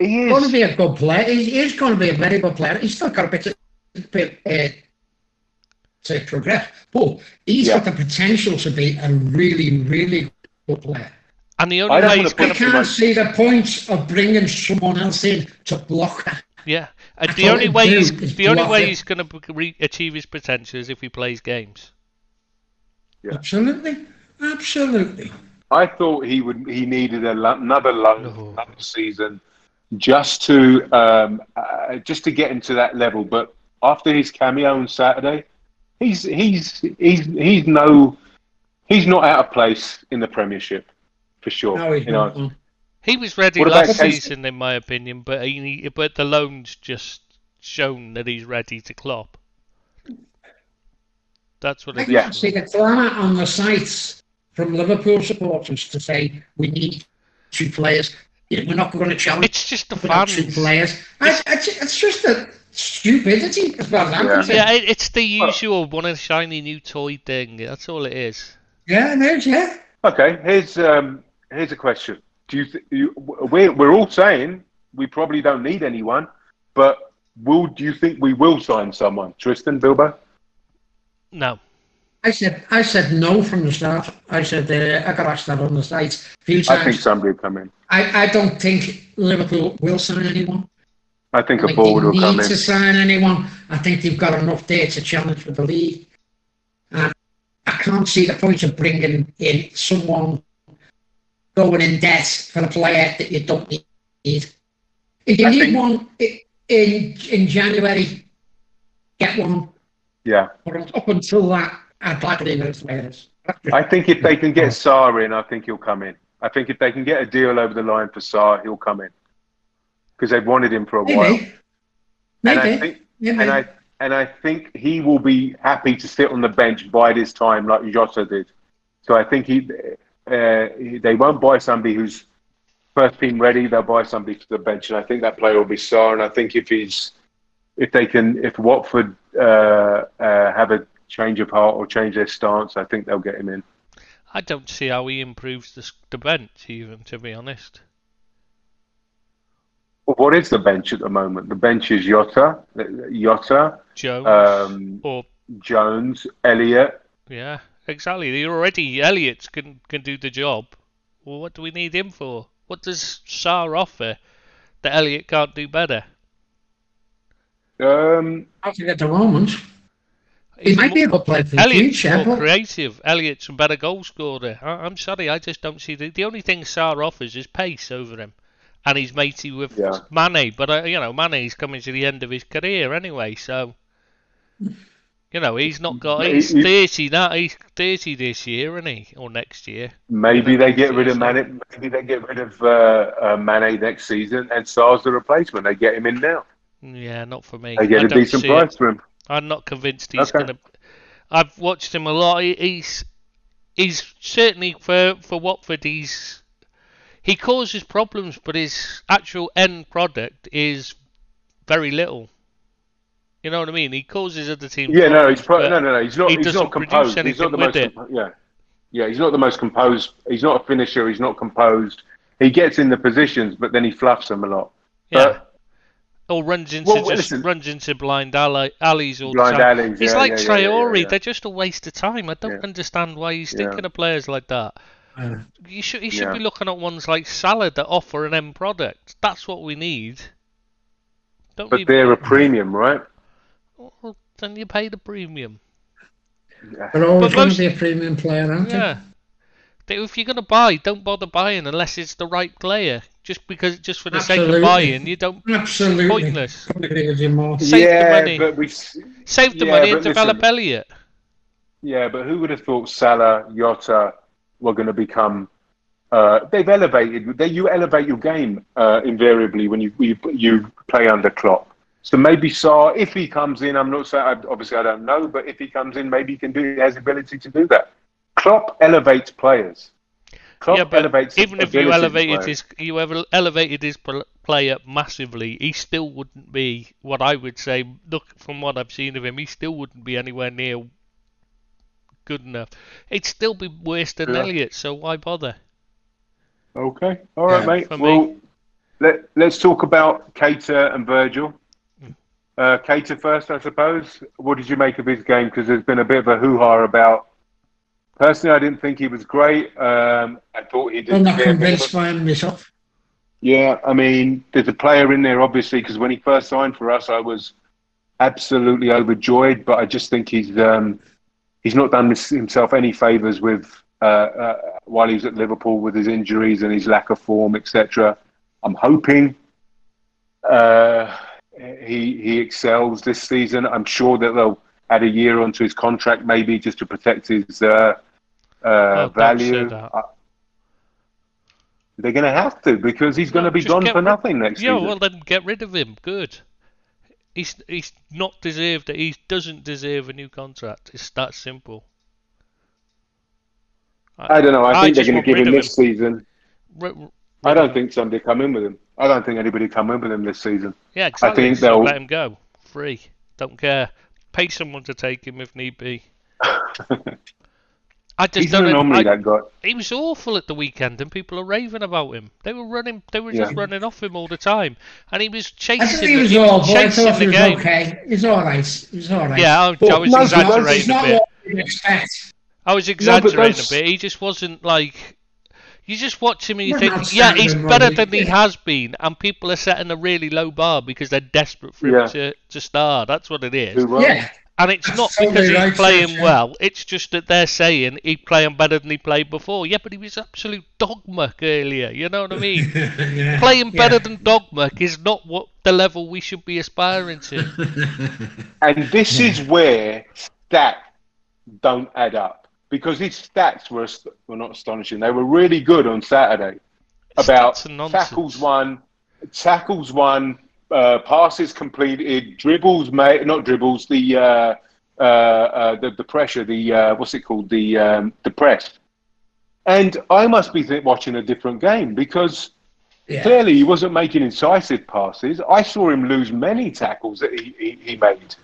Elliot. He He's going to be a good player. He- He's going to be a very good player. He's still got a bit to, bit, uh, to progress, but he's Yeah. got the potential to be a really, really good player. And the I only don't way wanna he's put going I can't much- see the point of bringing someone else in to block that. Yeah, and the only way he's the only way it. he's going to re- achieve his potential is if he plays games. Yeah. Absolutely, absolutely. I thought he would. He needed a, lo- another loan, No. another season, just to um, uh, just to get into that level. But after his cameo on Saturday, he's he's he's he's no he's not out of place in the Premiership for sure. No, he's you know. He was ready What about last Casey? season, in my opinion, but he but the loan's just shown that he's ready to clop. That's what I it Yeah. is. see the clamour on the sites from Liverpool supporters to say we need two players. You know, We're not going to challenge It's just the without two fans. players. I, I, it's just a stupidity as far as I'm Yeah. concerned. Yeah, it's the usual one a shiny new toy thing. That's all it is. Yeah, it is, yeah. Okay, here's um, here's a question. Do you, th- you we're we're all saying we probably don't need anyone, but will do you think we will sign someone? Tristan Bilbo? No. I said I said no from the start. I said uh, I got asked that on the few I think somebody will come in. I, I don't think Liverpool will sign anyone. I think a forward will come need in. to sign anyone. I think they've got enough there to challenge for the league. And I can't see the point of bringing in someone going in debt for a player that you don't need. If you I need think- one in in January, get one. Yeah, But up until that, I'd like to leave it as players. I think if they can get Sarr in, I think he'll come in. I think if they can get a deal over the line for Sarr, he'll come in because they've wanted him for a while. Maybe. And I Maybe. think Maybe. and I and I think he will be happy to sit on the bench by this time, like Jota did. So I think he, uh, they won't buy somebody who's first team ready. They'll buy somebody for the bench, and I think that player will be Sarr. And I think if he's, if they can, if Watford uh, uh, have a change of heart or change their stance, I think they'll get him in. I don't see how he improves the, the bench, even, to be honest. Well, what is the bench at the moment? The bench is Jota, Jota, Jones. um, or, Jones, Elliot. yeah, exactly. They already, Elliot can, can do the job. Well, what do we need him for? What does Sarr offer that Elliot can't do better? Um, I think at the moment. He He's might mo- be a good player for the future, more creative. Elliot's a better goal scorer. I, I'm sorry, I just don't see the the only thing Sarr offers is pace over him, and he's matey with Yeah. Mane. But uh, you know, Mane's coming to the end of his career anyway, so you know he's not got. He's he- thirty now. He's thirty this year, isn't he, or next year? maybe they get rid of Yeah. Mane. Maybe they get rid of uh, uh, Mane next season, and Sarr's the replacement. They get him in now. Yeah, not for me. They get I a decent price It. for him. I'm not convinced he's Okay. gonna. I've watched him a lot. He, he's he's certainly for for Watford. He's he causes problems, but his actual end product is very little. You know what I mean? He causes other teams. Yeah, no, he's pro- no, no, no. He's not. he he's not composed. He's not the most. yeah, yeah. He's not the most composed. He's not a finisher. He's not composed. He gets in the positions, but then he fluffs them a lot. Yeah. But Or runs into Well, just listen- runs into blind alley, alleys all Blind the time. alleys, He's yeah, like yeah, yeah, Traore. yeah, yeah. They're just a waste of time. I don't Yeah. understand why he's Yeah. thinking of players like that. You should you should Yeah. be looking at ones like Salah that offer an end product. That's what we need. Don't but we? they're a premium, right? Well, then you pay the premium. they're always But going most- to be a premium player, aren't? Yeah. They- If you're gonna buy, don't bother buying unless it's the right player. Just because, just for the sake of buying, you don't. Absolutely. Pointless. Couldn't agree with you more. Save the yeah, money. but we. s- Save the Yeah, money and develop listen- Elliot. Yeah, but who would have thought Salah, Jota were going to become? Uh, they've elevated. They, you elevate your game uh, invariably when you, you you play under Klopp. So maybe Sarr, if he comes in, I'm not saying. Obviously, I don't know, but if he comes in, maybe he can do. He has the ability to do that. Klopp elevates players. Klopp yeah, but even if you elevated his, you ever elevated his player massively, he still wouldn't be what I would say. Look, from what I've seen of him, he still wouldn't be anywhere near good enough. He'd still be worse than Yeah. Elliot. So why bother? Okay, all right, Yeah, mate. for me. Well, let let's talk about Keita and Virgil. Uh, Keita first, I suppose. What did you make of his game? Because there's been a bit of a hoo ha about. Personally, I didn't think he was great. Um, I thought he did. I'm not a bit of- convinced by him myself. Yeah, I mean, there's a player in there, obviously, because when he first signed for us, I was absolutely overjoyed. But I just think he's um, he's not done himself any favors with uh, uh, while he's at Liverpool with his injuries and his lack of form, etc. I'm hoping uh, he he excels this season. I'm sure that they'll add a year onto his contract, maybe just to protect his uh, uh, Oh, value. Uh, they're going to have to because he's going to be gone for rid- nothing next year. Yeah, season. well then get rid of him. Good. He's he's not deserved it. He doesn't deserve a new contract. It's that simple. I don't know. I, I think they're going to give him this season. R- r- I don't think somebody come in with him. I don't think anybody come in with him this season. Yeah, exactly. think so they'll- let him go free. Don't care. Pay someone to take him if need be. I just He's an don't. anomaly, I, that guy. he was awful at the weekend, and people are raving about him. They were running. They were just Yeah. running off him all the time, and he was I chasing. think he the- was he was but I chasing thought he the was game. okay. He's all right. He's all right. Yeah, I, I Well, was no, but It's exaggerating a not bit. what you'd expect. I was exaggerating those- a bit. He just wasn't like. You just watch him and you Well, think, yeah, he's standing, better Robbie. than he has been, and people are setting a really low bar because they're desperate for him Yeah. to, to star. That's what it is. Yeah. And it's not totally because he's playing Church, yeah. well. It's just that they're saying he's playing better than he played before. Yeah, but he was absolute dogmuck earlier. You know what I mean? yeah. playing better yeah. than dogmuck is not what the level we should be aspiring to. And this is where stats don't add up because his stats were were not astonishing. They were really good on Saturday. About Stats are nonsense. tackles won, tackles won, uh, passes completed, dribbles made, not dribbles. The uh, uh, uh, the, the pressure, the uh, what's it called, the um, the press. And I must be th- watching a different game because Yeah. clearly he wasn't making incisive passes. I saw him lose many tackles that he, he, he made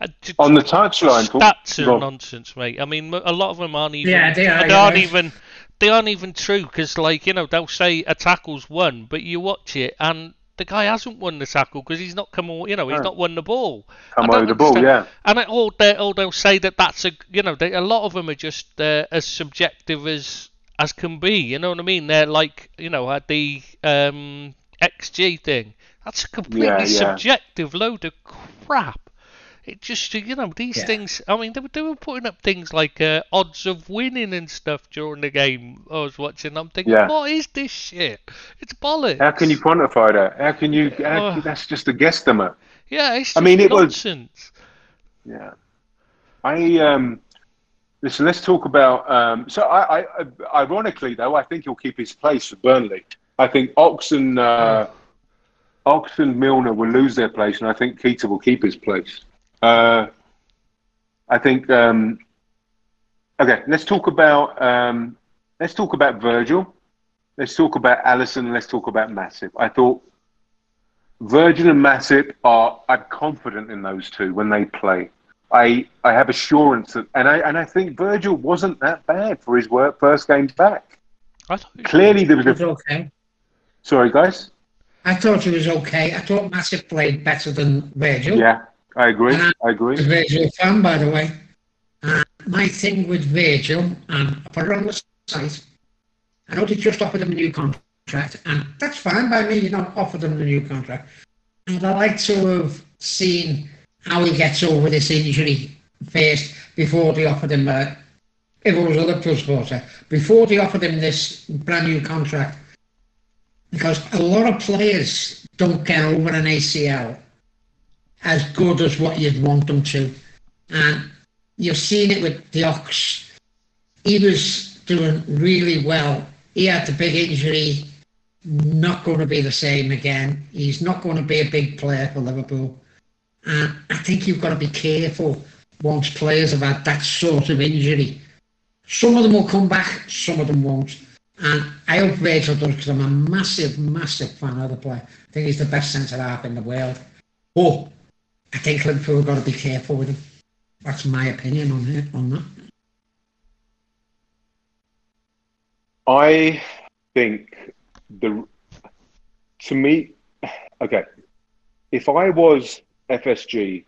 Uh, on the touchline. Paul. Stats are Rob. nonsense, mate. I mean, a lot of them aren't even. Yeah, they are, They aren't yeah. even. They aren't even true because, like, you know, they'll say a tackle's won, but you watch it and the guy hasn't won the tackle because he's not come. aw- You know, he's No. not won the ball. Come over the ball, yeah. And or, they, or they'll say that that's a. You know, they, a lot of them are just uh, as subjective as as can be. You know what I mean? They're like, you know, at the um, XG thing. That's a completely Yeah, yeah. subjective load of crap. It just, you know, these Yeah. things. I mean, they were, they were putting up things like uh, odds of winning and stuff during the game. I was watching. I'm thinking, Yeah. what is this shit? It's bollocks. How can you quantify that? How can you? How, Oh. That's just a guesstimate. Yeah, it's I just mean, it was- nonsense. Yeah. I um. Listen, let's talk about. Um, so, I, I, ironically though, I think he'll keep his place for Burnley. I think Oxen, uh, Oxen Milner will lose their place, and I think Keita will keep his place. Uh, I think. Um, okay, let's talk about. Um, let's talk about Virgil. Let's talk about Alisson. Let's talk about Matip. I thought Virgil and Matip are. I'm confident in those two when they play. I I have assurance that, and I and I think Virgil wasn't that bad for his work first game back. I thought it- Clearly, there was It was a. okay. Sorry, guys. I thought it was okay. I thought Matip played better than Virgil. Yeah, I agree. Uh, I agree. a Virgil fan, by the way. And my thing with Virgil, um, and I put it on the site, I know they just offered him a new contract, and that's fine by me, you know, offer them a new contract. And I'd like to have seen how he gets over this injury first before they offered him, uh, if it was a Liverpool supporter, before they offered him this brand new contract. Because a lot of players don't get over an ACL as good as what you'd want them to. And you've seen it with the Ox. He was doing really well. He had the big injury, not going to be the same again. He's not going to be a big player for Liverpool. And I think you've got to be careful once players have had that sort of injury. Some of them will come back, some of them won't. And I hope Virgil does because I'm a massive, massive fan of the player. I think he's the best centre half in the world. But I think Liverpool have got to be careful with him. That's my opinion on it on that. I think the to me, okay, if I was FSG,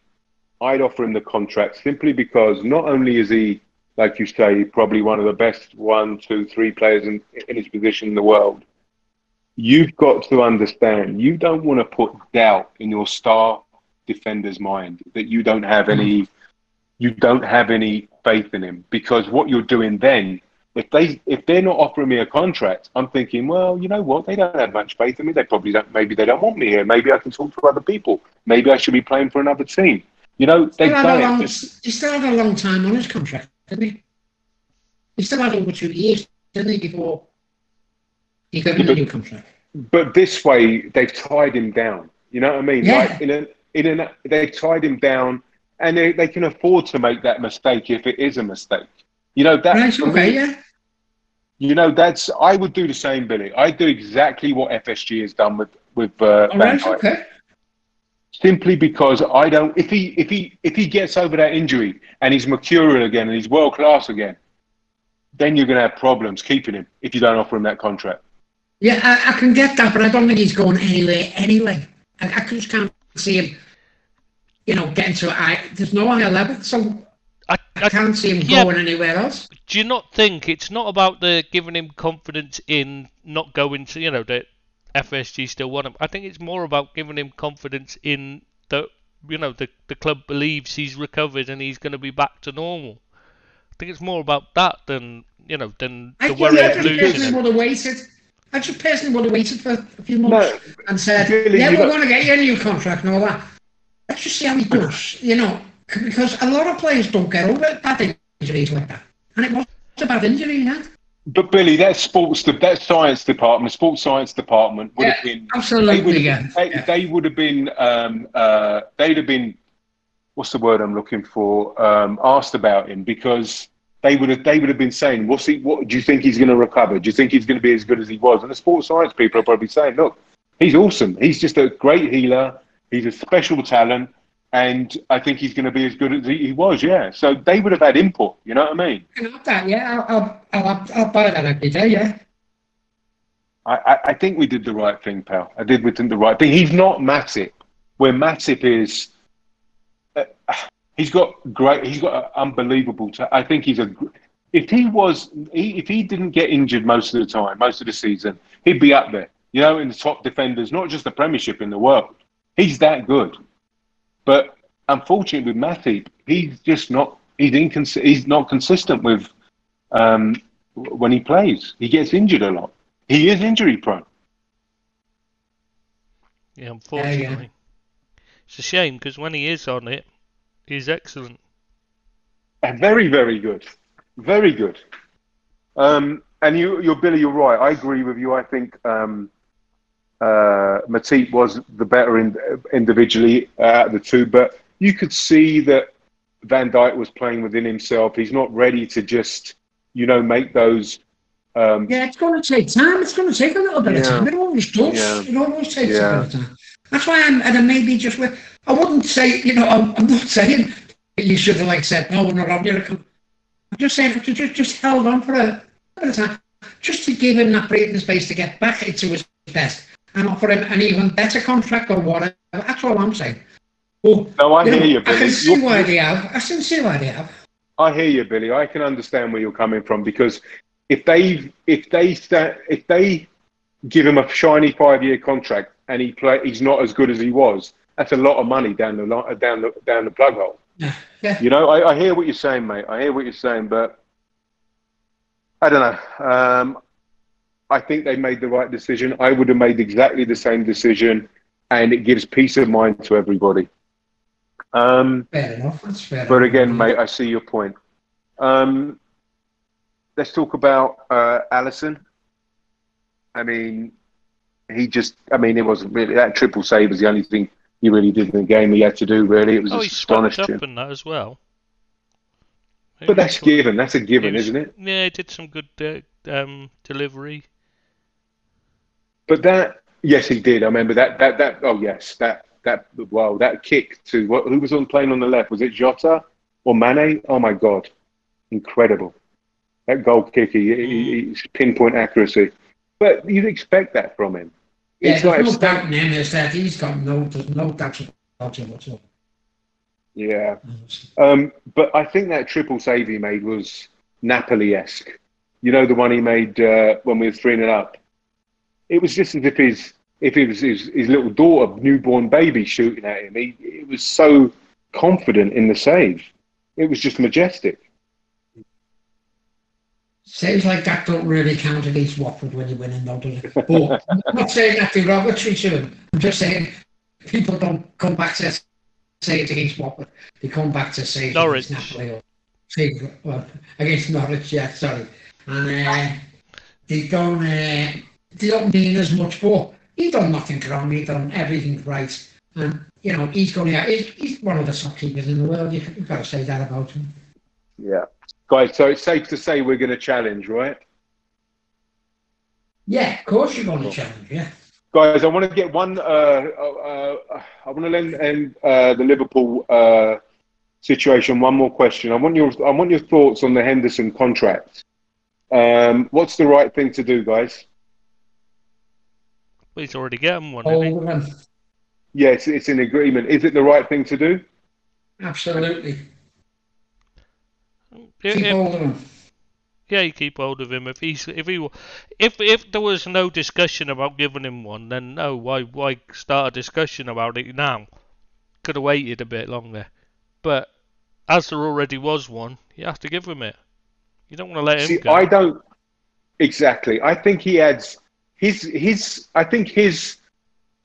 I'd offer him the contract simply because not only is he, like you say, probably one of the best one, two, three players in, in his position in the world. You've got to understand, you don't want to put doubt in your star defender's mind that you don't have any, you don't have any faith in him because what you're doing then if they if they're not offering me a contract, I'm thinking, well, you know what? They don't have much faith in me. They probably don't. Maybe they don't want me here. Maybe I can talk to other people. Maybe I should be playing for another team. You know, they've Still had a long, he still had a long time on his contract, didn't he? He still had over two years, didn't he, before he got a new contract? but this way, they've tied him down. You know what I mean? Yeah. Like in a in a they've tied him down, and they, they can afford to make that mistake if it is a mistake. You know that. Right, okay, me, yeah. You know that's. I would do the same, Billy. I do exactly what FSG has done with with uh, All right, okay. simply because I don't. If he if he if he gets over that injury and he's mercurial again and he's world class again, then you're going to have problems keeping him if you don't offer him that contract. Yeah, I, I can get that, but I don't think he's going anywhere anyway. I, I just can't see him, you know, getting to I. There's no higher level, so I, I I, can't see him yeah. going anywhere else. do you not think it's not about the giving him confidence in not going to, you know, that FSG still want him? I think it's more about giving him confidence in that, you know, the, the club believes he's recovered and he's going to be back to normal. I think it's more about that than, you know, than the think worry I of just losing personally him. would have waited. I just personally would have waited for a few months and said, really, "Yeah, we're got- going to get you a new contract and all that." Let's just see how he does, you know, because a lot of players don't get over bad injuries like that, and it was a bad injury, yeah. But Billy, that sports the that science department, sports science department would have Yeah, been. They would absolutely, have, yeah. they, yeah. they would have been. Um, uh, they'd have been. What's the word I'm looking for? Um, asked about him because they would have. They would have been saying, "What's he? What do you think he's going to recover? Do you think he's going to be as good as he was?" And the sports science people are probably saying, "Look, he's awesome. He's just a great healer. He's a special talent." And I think he's going to be as good as he he was, yeah. So they would have had input, you know what I mean? I have that, yeah. I'll, I'll, I'll, buy that every day, yeah. I, I, think we did the right thing, pal. I did we did the right thing. He's not Matip, where Matip is. Uh, he's got great. He's got unbelievable. ta- I think he's a. If he was, he, if he didn't get injured most of the time, most of the season, he'd be up there. You know, in the top defenders, not just the Premiership in the world. He's that good. But unfortunately, with Matip, he's just not. He's incons- He's not consistent with um, when he plays. He gets injured a lot. He is injury prone. Yeah, unfortunately. It's a shame because when he is on it, he's excellent. And very, very good. Very good. Um, and you, you're Billy. You're right. I agree with you. I think um, uh, Matip was the better in, individually uh, the two, but you could see that Van Dijk was playing within himself. He's not ready to just, you know, make those. Um, yeah, it's going to take time. It's going to take a little bit Yeah. of time. It always does. Yeah. It always takes Yeah. a bit of time. That's why I'm, and then maybe just with, I wouldn't say, you know, I'm, I'm not saying you should have like said, no, we're not on. I'm just saying, just, just held on for a bit of time, just to give him that breathing space to get back into his best and offer him an even better contract or whatever. That's all I'm saying. Well, no, I you hear know, you, I Billy. can see why they have. I can see why they have. I hear you, Billy. I can understand where you're coming from because if they if they if they give him a shiny five year contract and he play he's not as good as he was, that's a lot of money down the down the down the plug hole. Yeah. Yeah. You know, I, I hear what you're saying, mate. I hear what you're saying, but I don't know. Um, I think they made the right decision. I would have made exactly the same decision, and it gives peace of mind to everybody. Um, Fair enough. That's fair. but enough. again, mate, I see your point. Um, let's talk about uh, Alisson. I mean, he just, I mean, it wasn't really that triple save was the only thing he really did in the game he had to do, really. It was Oh, he just swept up in that as well. But that's given. That's a given, was- isn't it? Yeah, he did some good uh, um, delivery. But that, yes, he did. I remember that. That. That. Oh, yes. That. That. Wow. That kick to what? Who was on playing on the left? Was it Jota or Mane? Oh my God, incredible! That goal kick. He, he, he's pinpoint accuracy. But you'd expect that from him. Yeah, it's like no if- doubt in him is that he's got no, there's no doubt about it whatsoever. Yeah. Um, but I think that triple save he made was Napoli-esque. You know, the one he made uh, when we were three and up. It was just as if his if it was his, his little daughter, newborn baby, shooting at him. He, he was so confident in the save. It was just majestic. Saves like that don't really count against Watford when you're winning, though, does it? But I'm not saying that derogatory to him. I'm just saying people don't come back to say it against Watford. They come back to say it Norwich. against Napoli or say, well, against Norwich, yeah, sorry. And uh, they don't, uh, they don't mean as much, but he done nothing wrong. He done everything right. And, you know, he's going to, he's, he's one of the top keepers in the world. You, you've got to say that about him. Yeah. Guys, so it's safe to say we're going to challenge, right? Yeah, of course you're going to challenge, yeah. Guys, I want to get one. Uh, uh, uh, I want to end, end uh, the Liverpool uh, situation. One more question. I want your. I want your thoughts on the Henderson contract. Um, what's the right thing to do, guys? Well, he's already getting one, hasn't he? Oldham, Yeah, it's, it's in agreement. Is it the right thing to do? absolutely. Yeah, Keep if- hold of him. yeah, you keep hold of him. If he's if he if if there was no discussion about giving him one, then no, why why start a discussion about it now? Could have waited a bit longer. But as there already was one, you have to give him it. You don't want to let him See, go. I don't exactly. I think he adds his his. I think his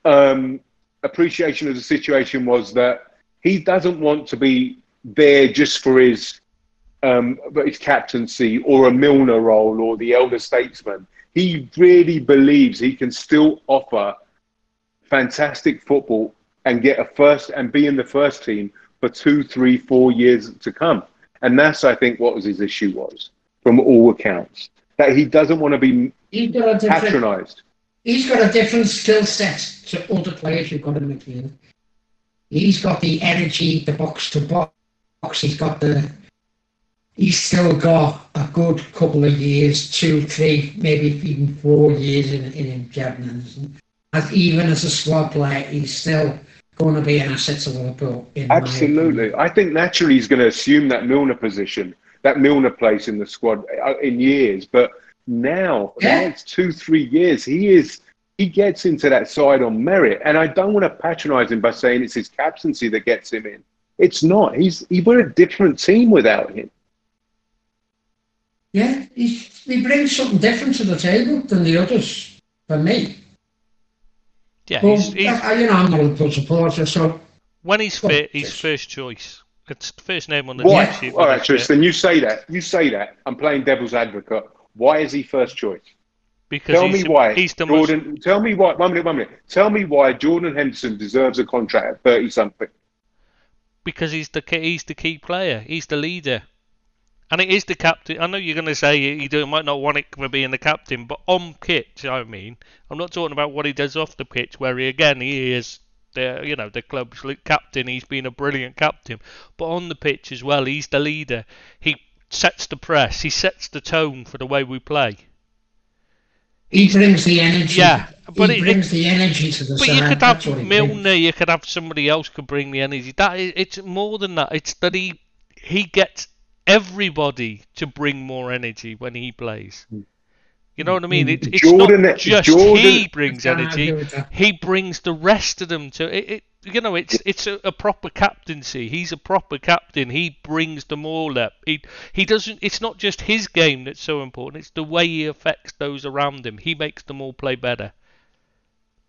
um, appreciation of the situation was that he doesn't want to be there just for his um, his captaincy or a Milner role or the elder statesman. He really believes he can still offer fantastic football and get a first and be in the first team for two, three, four years to come. And that's, I think, what was his issue was, from all accounts, that he doesn't want to be He's got a different. patronised. He's got a different skill set to other players you've got in the midfield. He's got the energy, the box to box. He's got the. He's still got a good couple of years, two, three, maybe even four years in in Jevon As even as a squad player, he's still going to be an asset to Liverpool. Absolutely. I think naturally he's going to assume that Milner position, that Milner place in the squad uh, in years. But now, for the Yeah. next two, three years, he is he gets into that side on merit. And I don't want to patronise him by saying it's his captaincy that gets him in. It's not. He's he, we're a different team without him. Yeah, he, he brings something different to the table than the others, for me. Yeah, Well, he's, he's, I, you know, I'm not a Liverpool supporter, so when he's well, fit, he's first choice. It's the first name on the Why? team sheet. All when right, he's fit. Tristan, you say that. You say that. I'm playing devil's advocate. Why is he first choice? Because Tell he's me the, why. He's the most Jordan, tell me why. One minute, one minute. Tell me why Jordan Henderson deserves a contract at 30 something. because he's the key, he's the key player. He's the leader, and it is the captain. I know you're going to say you, you do, might not want it for being the captain, but on pitch, I mean, I'm not talking about what he does off the pitch, where he again he is the you know the club's captain. He's been a brilliant captain, but on the pitch as well, he's the leader. He sets the press. He sets the tone for the way we play. he brings the energy. Yeah, but he it- brings the energy to the But side. you could have what brings. Milner, you could have somebody else could bring the energy. That is, it's more than that. It's that he he gets everybody to bring more energy when he plays. You know what I mean? It, it's Jordan- not just Jordan- he brings energy. argue with that. He brings the rest of them to it. It you know, it's it's a, a proper captaincy. He's a proper captain. He brings them all up. He he doesn't. It's not just his game that's so important. It's the way he affects those around him. He makes them all play better.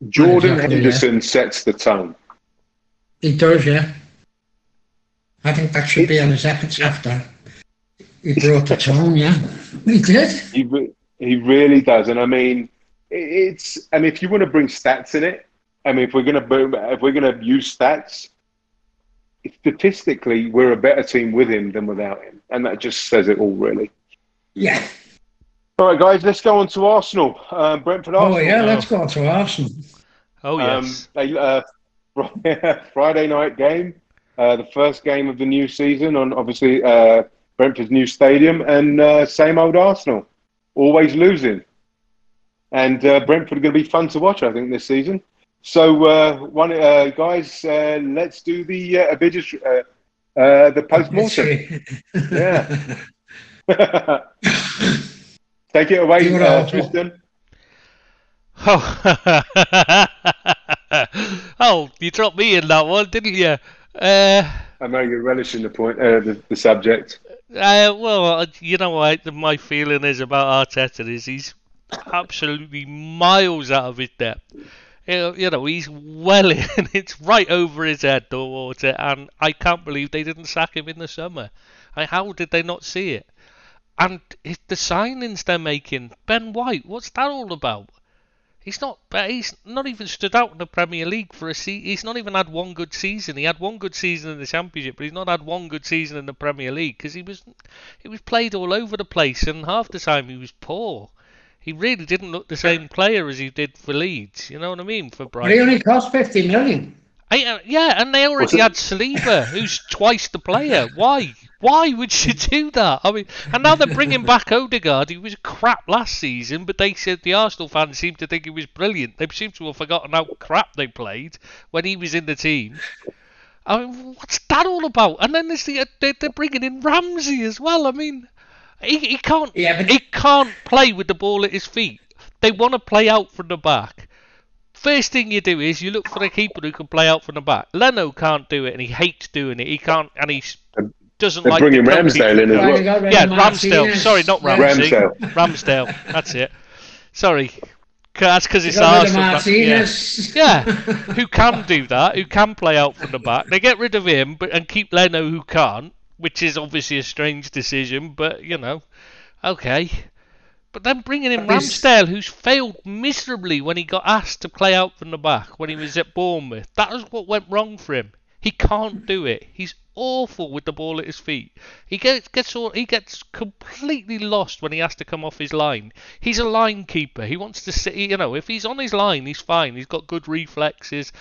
Jordan Exactly, Henderson sets the tone. He does, yeah. I think that should be on his epitaph. That he brought the tone, yeah. He did. He, re- he really does. And I mean, it- it's, and if you want to bring stats in it, I mean, if we're going to, if we're going to use stats, statistically, we're a better team with him than without him. And that just says it all, really. Yeah. All right, guys, let's go on to Arsenal. Uh, Brentford Oh Arsenal. yeah, let's go on to Arsenal. Oh Um, yes. they, uh, Friday night game, uh, the first game of the new season on obviously uh, Brentford's new stadium, and uh, same old Arsenal, always losing. And uh, Brentford are going to be fun to watch, I think, this season. So, uh, one uh, guys, uh, let's do the uh, Abidjas, uh, uh, the post mortem. Yeah. Take it away, Do it uh. Tristan. Oh. oh, you dropped me in that one, didn't you? Uh, I know you're relishing the point, uh, the, the subject. uh, well, you know what my feeling is about Arteta is he's absolutely miles out of his depth. You know, he's well in. It's right over his head, the water, and I can't believe they didn't sack him in the summer. How did they not see it? And it, the signings they're making, Ben White, what's that all about? He's not. He's not even stood out in the Premier League for a season. He's not even had one good season. He had one good season in the Championship, but he's not had one good season in the Premier League because he was, he was played all over the place, and half the time he was poor. He really didn't look the same player as he did for Leeds. You know what I mean? For But he only cost fifty million. I, uh, yeah, and they already had Saliba, who's twice the player. Why? Why would you do that? I mean, and now they're bringing back Odegaard. He was crap last season, but they said the Arsenal fans seem to think he was brilliant. They seem to have forgotten how crap they played when he was in the team. I mean, what's that all about? And then there's the, they're, they're bringing in Ramsey as well. I mean, he, he can't Yeah, but- he can't play with the ball at his feet. They want to play out from the back. First thing you do is you look for a keeper who can play out from the back. Leno can't do it, and he hates doing it. He can't, and he doesn't They're like. bringing the Ramsdale in as well. they Yeah, Ramsdale. Martinez. Sorry, not Ramsey. Ramsdale. Ramsdale. That's it. Sorry. 'Cause- That's because it's it's got rid of Arsenal. Yeah. Yeah, who can do that? Who can play out from the back? They get rid of him, but and keep Leno, who can't, which is obviously a strange decision. But you know, okay. But then bringing in Ramsdale, who's failed miserably when he got asked to play out from the back when he was at Bournemouth. That was what went wrong for him. He can't do it. He's awful with the ball at his feet. He gets gets all, he gets completely lost when he has to come off his line. He's a line keeper. He wants to sit. You know, if he's on his line, he's fine. He's got good reflexes.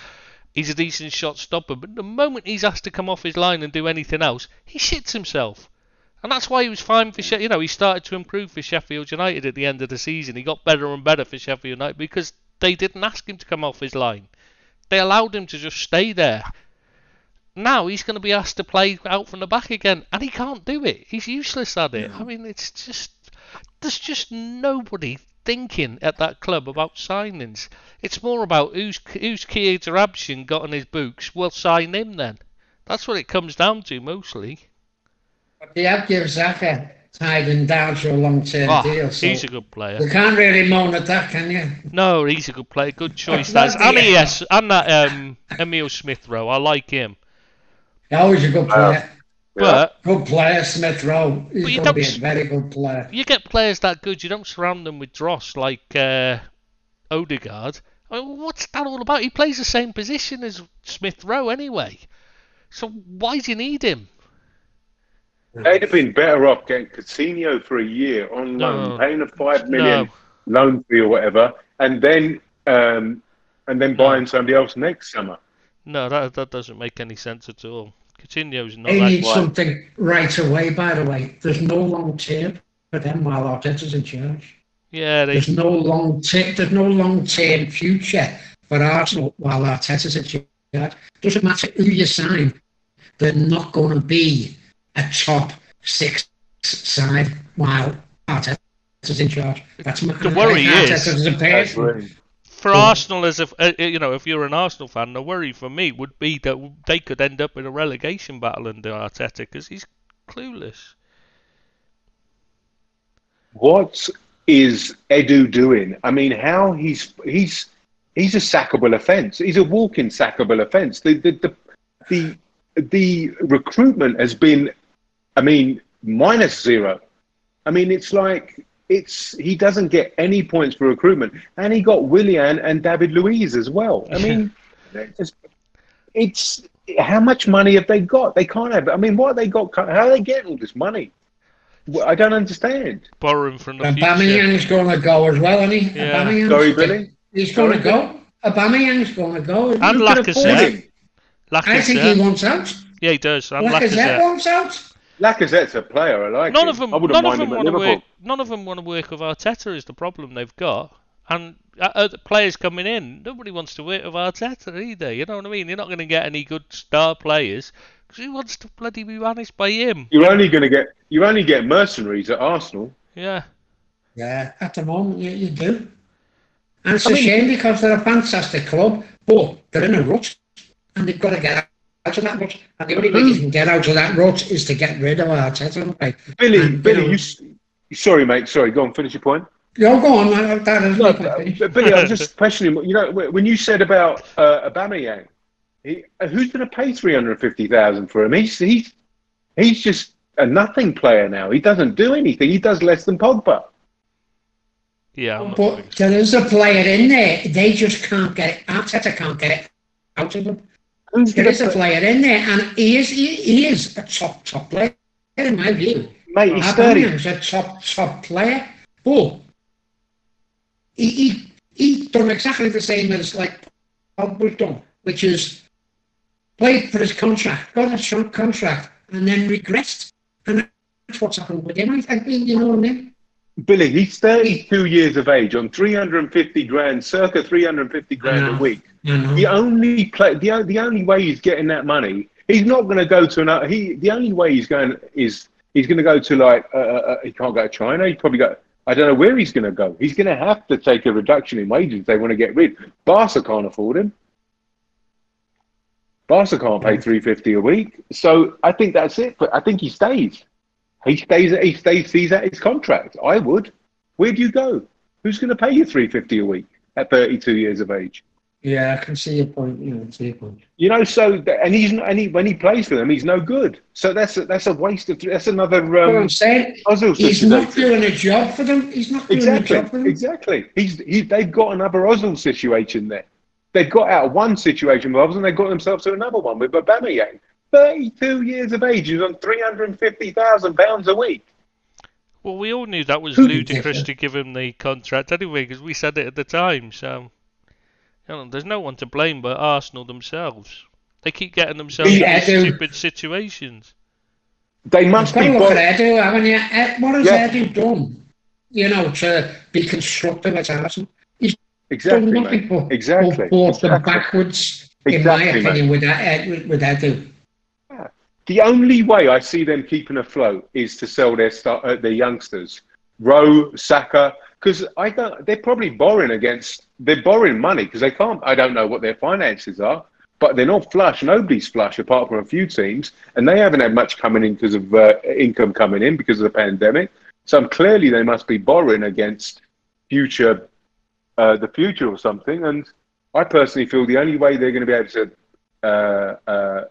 He's a decent shot stopper. But the moment he's asked to come off his line and do anything else, he shits himself. And that's why he was fine for Sheffield. You know, he started to improve for Sheffield United at the end of the season. He got better and better for Sheffield United because they didn't ask him to come off his line. They allowed him to just stay there. Now he's going to be asked to play out from the back again, and he can't do it. He's useless at it. I mean, it's just there's just nobody. Stinking at that club about signings. It's more about who's who's Kia Joorabchian got on his books. We'll sign him then. That's what it comes down to mostly. But they have give Xhaka tied him down to a long-term Oh, deal. So he's a good player. you can't really moan at that, can you? No, he's a good player. Good choice. That's That's and yes, and that um, Emil Smith Rowe. I like him. He's always a good player. But Good player, Smith Rowe. He's you going to be a very good player. you get players that good, you don't surround them with dross like uh, Odegaard. I mean, what's that all about? He plays the same position as Smith Rowe anyway. So why do you need him? They'd have been better off getting Coutinho for a year on No. loan, paying a five million No. loan fee or whatever, and then um, and then buying somebody else next summer. No, that that doesn't make any sense at all. Coutinho's not They that need something right away, by the way. There's no long term for them while Arteta's in charge. Yeah, they There's no long term. There's no long term future for Arsenal while Arteta's in charge. Doesn't matter who you sign. They're not going to be a top six side while Arteta's in charge. That's my The worry I think is- Arteta's a person. Agree. for Yeah. Arsenal as if uh, you know if you're an Arsenal fan, the worry for me would be that they could end up in a relegation battle under Arteta because he's clueless. What is Edu doing? I mean, how he's he's he's a sackable offence. He's a walking sackable offence. The the the the, the recruitment has been, I mean, minus zero. I mean, it's like it's he doesn't get any points for recruitment, and he got Willian and David Luiz as well. I mean, it's, it's how much money have they got? They can't have. I mean, what have they got? How are they getting all this money? Well, I don't understand. Borrowing from the future. Aubameyang's going to go as well, isn't he? Yeah. Aubameyang's Sorry, Billy. He's going to Sorry, go. Aubameyang's going to go. isn't he? And Who can afford Lacazette. I think he wants out. Yeah, he does. And Lacazette Lacazette. wants out. Lacazette's a player. I like None him. of them. I wouldn't None of them him at want to work. None of them want to work with Arteta. Is the problem they've got. And uh, players coming in, nobody wants to work with Arteta either. You know what I mean? You're not going to get any good star players because who wants to bloody be managed by him? You're only going to get you only get mercenaries at Arsenal. Yeah. Yeah, at the moment you, you do. And it's a I mean- shame because they're a fantastic club, but they're in a rut and they've got to get out of that rut. And the only way you can get out of that rut is to get rid of Arteta. Right? Billy, And, Billy, you know- you. s- Sorry, mate. Sorry. Go on. Finish your point. Yo, go on, man. That is No, my but Billy, I was just questioning. You know, when you said about uh, Aubameyang, he, uh, who's going to pay three hundred fifty thousand for him? He's he's he's just a nothing player now. He doesn't do anything. He does less than Pogba. Yeah. I'm But there is a player in there. They just can't get it. Arteta can't get it out of them. Who's There is a player in there, and he is he, he is a top top player in my view. mate? He's thirty. Aubameyang's a top top player, but he he he done exactly the same as like Pogba's done, which is played for his contract, got a short contract, and then regressed, and that's what's happened with him. I think you know what I mean. Billy, he's 32 years of age on 350 grand, circa 350 grand a week. The only play, the, the only way he's getting that money, he's not going to go to another. He the only way he's going is he's going to go to like uh, uh, he can't go to China. He's probably got. I don't know where he's going to go. He's going to have to take a reduction in wages. if They want to get rid. Barca can't afford him. Barca can't pay 350 a week. So I think that's it. But I think he stays. He stays. He stays. Sees out his contract. I would. Where do you go? Who's going to pay you 350 a week at 32 years of age? Yeah, I can see your point. You know, see your point. You know, so and he's not, and he, when he plays for them, he's no good. So that's a, that's a waste of that's another What um, I'm saying, he's not doing a job for them. He's not doing a job for them. exactly. He's he, they've got another Ozil situation there. They've got out of one situation with Ozil and they got themselves to another one with Aubameyang. Thirty-two years of age, he's on three hundred and fifty thousand pounds a week. Well, we all knew that was Who did ludicrous to give him the contract anyway, because we said it at the time. So, you know, there's no one to blame but Arsenal themselves. They keep getting themselves Yeah, into I stupid situations. They must be. to look at Edu, haven't you? Ed, what has Yeah. Edu done? You know, to be constructive at Arsenal. He's exactly, done nothing but, exactly. but brought exactly. backwards, in Exactly, my opinion, with that eh, with, with Edu. The only way I see them keeping afloat is to sell their star, uh, their youngsters. Rowe, Saka, because I don't. They're probably borrowing against. They're borrowing money because they can't. I don't know what their finances are, but they're not flush. Nobody's flush apart from a few teams, and they haven't had much coming in because of uh, income coming in because of the pandemic. So clearly, they must be borrowing against future, uh, the future or something. And I personally feel the only way they're going to be able to uh, uh,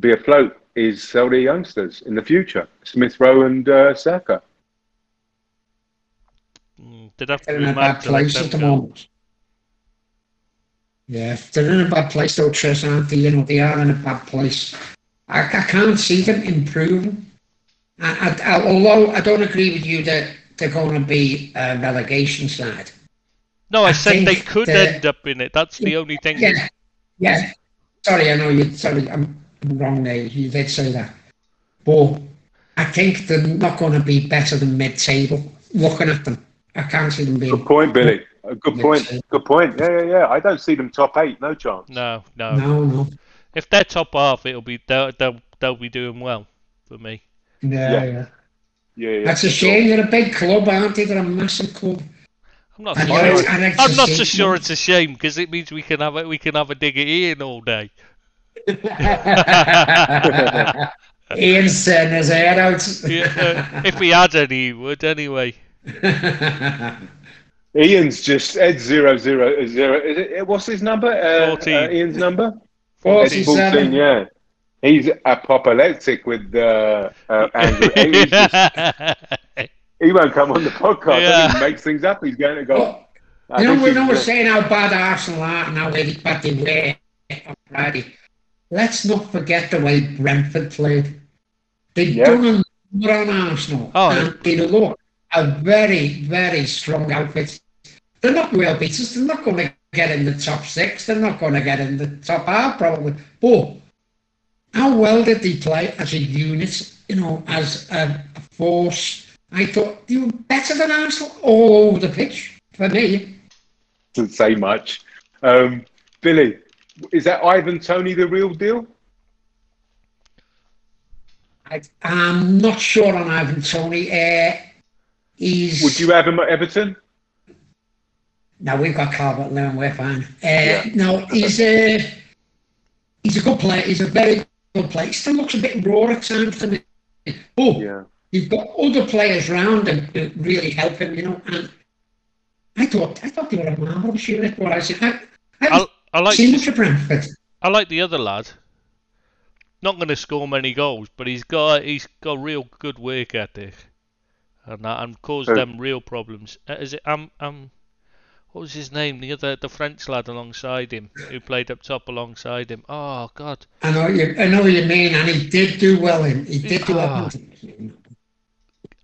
be afloat is sell their youngsters in the future, Smith Rowe and uh, Saka. Mm, They'd have to They're be in a bad place at the go. moment. Yeah, they're in a bad place though, Tris, aren't they? You know, they are in a bad place. I, I can't see them improving. I, I, I, although I don't agree with you that they're going to be a relegation side. No, I, I said they could the- end up in it. That's the only thing. Yeah, yeah. Sorry, I know you. Sorry, I'm wrong there. You did say that, but I think they're not going to be better than mid-table. Looking at them, I can't see them being. Good point, Billy. A good point. Good point. Yeah, yeah, yeah. I don't see them top eight. No chance. No, no. No, no. If they're top half, it'll be they'll they'll, they'll be doing well for me. Yeah, Yeah. yeah. Yeah, yeah. That's a for sure. shame. They're a big club, aren't they? They're a massive club. I'm not. And I sure. like- I like to I'm not so sure it's a shame because it means we can have a, we can have a dig at Ian all day. Ian's turning his head out. Yeah, uh, if we had any, he would anyway. Ian's just Ed zero zero zero. Is it, what's his number? Uh, 14. Uh, Ian's number. Forty-seven. It's 14, yeah. He's apoplectic with uh, uh, anger. Just- he won't come on the podcast. Yeah. He makes things up. He's going to go. Well, I you know, think we he's, know we're uh, saying how bad Arsenal are and how really bad they were on Friday. Let's not forget the way Brentford played. They've Yeah. done a number on Arsenal. Oh, and they look a very, very strong outfit. They're not world beaters. They're not going to get in the top six. They're not going to get in the top half, probably. But how well did they play as a unit, you know, as a, a force? I thought they were better than Arsenal all over the pitch, for me. doesn't say much. Um, Billy, is that Ivan Toney the real deal? I, I'm not sure on Ivan Toney. Uh, he's Would you have him at Everton? no, we've got Calvert Lewin. We're fine. Uh, Yeah. No, he's a he's a good player. He's a very good player. He still looks a bit raw at times to me. But Yeah. you've got other players around him that really help him. You know, and I thought I thought they were a marvelous unit. What I said, I, I I, like seen much of Brentford. I like the other lad. Not going to score many goals, but he's got he's got real good work ethic, and that and caused Who? them real problems. Uh, Is it um um, what was his name? The other the French lad alongside him who played up top alongside him. Oh God, I know you. I know what you mean, and he did do well. In he did do well.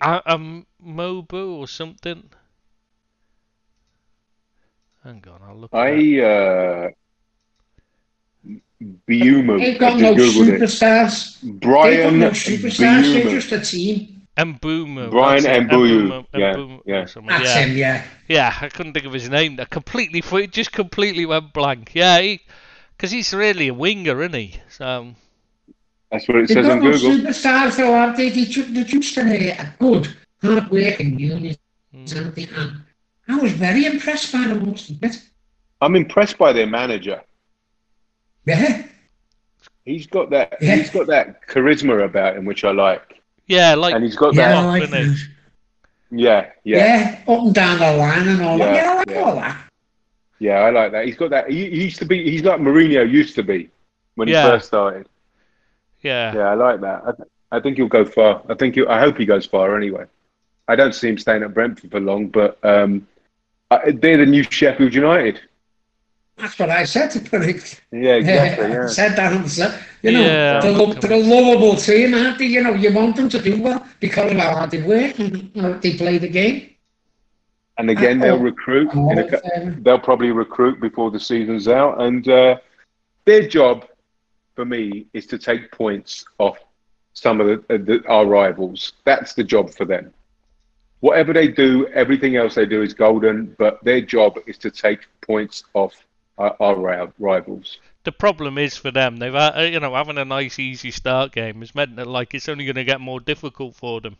uh, um Mobu or something. Hang on, I'll look. it up. I uh, Mbeumo. They've got I no just Googled it. superstars. They've got Bryan no superstars. They're Mbeumo. just a team. Mbeumo. Bryan that's it, Mbeumo- Yeah, Mbeumo or yeah. That's yeah. him. Yeah. Yeah, I couldn't think of his name. I completely, it just completely went blank. Yeah, because he's really a winger, isn't he? So That's what it They've says on Google. superstars, though, have they? They ju- They're just a, a good, hard working unit. mm, aren't they? And I was very impressed by the most of it. I'm impressed by their manager. Yeah. He's got that. Yeah. He's got that charisma about him, which I like, yeah, like and he's got Yeah, that. I like isn't. Yeah, yeah, Yeah, up and down the line and all that. Yeah, Yeah, I like yeah. all that. yeah. I like that. He's got that. He, he used to be. He's like Mourinho used to be when he first started. yeah, Yeah, I like that. I, th- I think he'll go far. I think. He'll, I hope he goes far. Anyway, I don't see him staying at Brentford for long, but um, I, they're the new Sheffield United. That's what I said to predict. Yeah, exactly. I Yeah. said that on the You know, Yeah. they're, lo- they're a lovable team, aren't they? You know, you want them to do well because of how hard they work and how they play the game. And again, they'll Oh. recruit. I'm all In a, in they'll probably recruit before the season's out, and uh, their job for me is to take points off some of the, uh, the our rivals. That's the job for them. Whatever they do, everything else they do is golden. But their job is to take points off our, our rivals. The problem is for them, they've had, uh, you know having a nice easy start game has meant that like it's only going to get more difficult for them.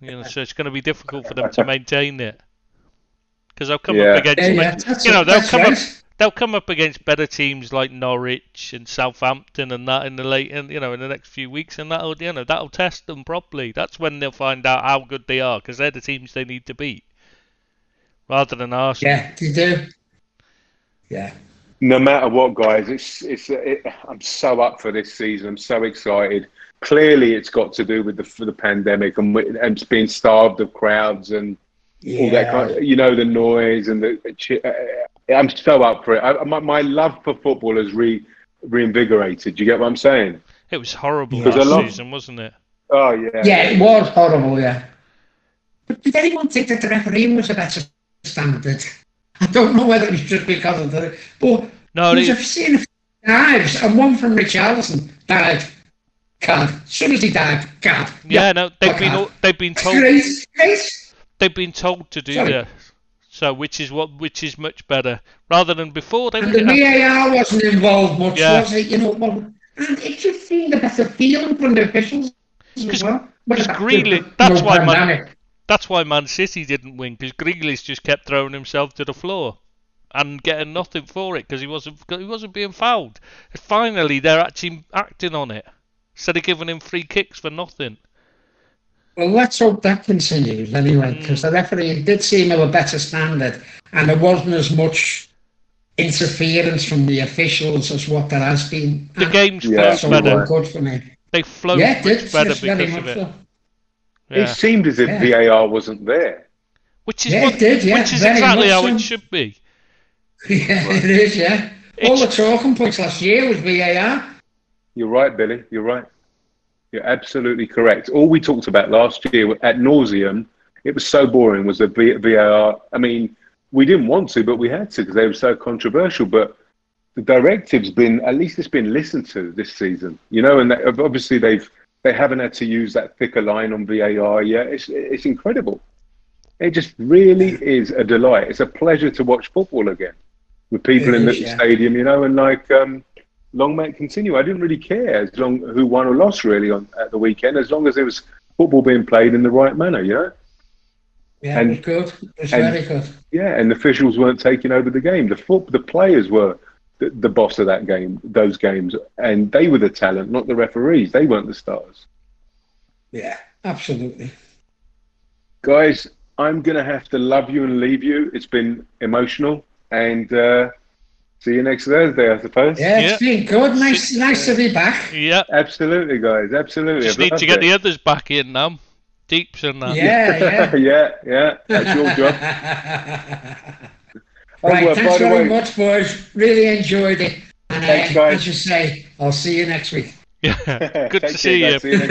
You know, so it's going to be difficult for them to maintain it because they'll come Yeah. up against Yeah, yeah, you know they'll come right. up they'll come up against better teams like Norwich and Southampton and that in the late in you know in the next few weeks and that'll you know that'll test them properly. That's when they'll find out how good they are because they're the teams they need to beat rather than Arsenal. Yeah, you do. Yeah. No matter what, guys, it's it's. It, I'm so up for this season. I'm so excited. Clearly, it's got to do with the for the pandemic and, and it's being starved of crowds and all that kind. Of, you know, the noise and the. uh, I'm so up for it. I, my, my love for football has re reinvigorated. Do you get what I'm saying? It was horrible Because last a lot- season, wasn't it? Oh yeah. Yeah, it was horrible, yeah. But did anyone think that the refereeing was a better standard? I don't know whether it's just because of the. But No, they, a scene of dives, and one from Richarlison died. Card. As soon as he died, card. yeah, no, they've been all- they've been told Great, great. they've been told to do Sorry. that. So which is what which is much better rather than before they And the VAR wasn't involved much, Yeah. was it? You know, well, and it just seemed a better feeling from the officials as well. 'cause But Greeley- no that's why pandemic. That's why Man City didn't win because Grealish just kept throwing himself to the floor and getting nothing for it because he wasn't he wasn't being fouled. Finally, they're actually acting on it instead of giving him free kicks for nothing. Well, let's hope that continues anyway, because the mm. referee did seem of a better standard, and there wasn't as much interference from the officials as what there has been. The And game's Yeah, flowed so better. good for me. They flowed yeah, much better yes, because of it. so. It seemed as if Yeah. VAR wasn't there. Which is Yeah, what, it did, yeah, which is very exactly how so. it should be. Yeah, it is. Yeah, all the talking points last year was VAR. You're right, Billy. You're right. You're absolutely correct. All we talked about last year at nauseum, it was so boring, was the VAR. I mean, we didn't want to, but we had to because they were so controversial. But the directive's been, at least it's been listened to this season, you know, and that, obviously they've, they haven't had to use that thicker line on VAR yet. It's, it's incredible. It just really is a delight. It's a pleasure to watch football again with people It in the is, yeah. stadium, you know, and like, um, long may it continue. I didn't really care as long who won or lost really on at the weekend, as long as there was football being played in the right manner, you know. Yeah, And- it was good. It was and- very good. Yeah, and the officials weren't taking over the game. The foot, the players were the, the boss of that game, those games, and they were the talent, not the referees. They weren't the stars. Yeah, absolutely. Guys, I'm gonna have to love you and leave you. It's been emotional, and uh, see you next Thursday, I suppose. Yeah, it's been good. Nice, nice to be back. Yeah, Absolutely, guys. Absolutely. just need to get it. the others back in now. Deeps and that. Yeah, yeah. yeah, yeah. That's your job. Right, well, thanks very way- much, boys. Really enjoyed it. And Thanks, uh, guys. as you say, I'll see you next week. Yeah. Good to see you. See you next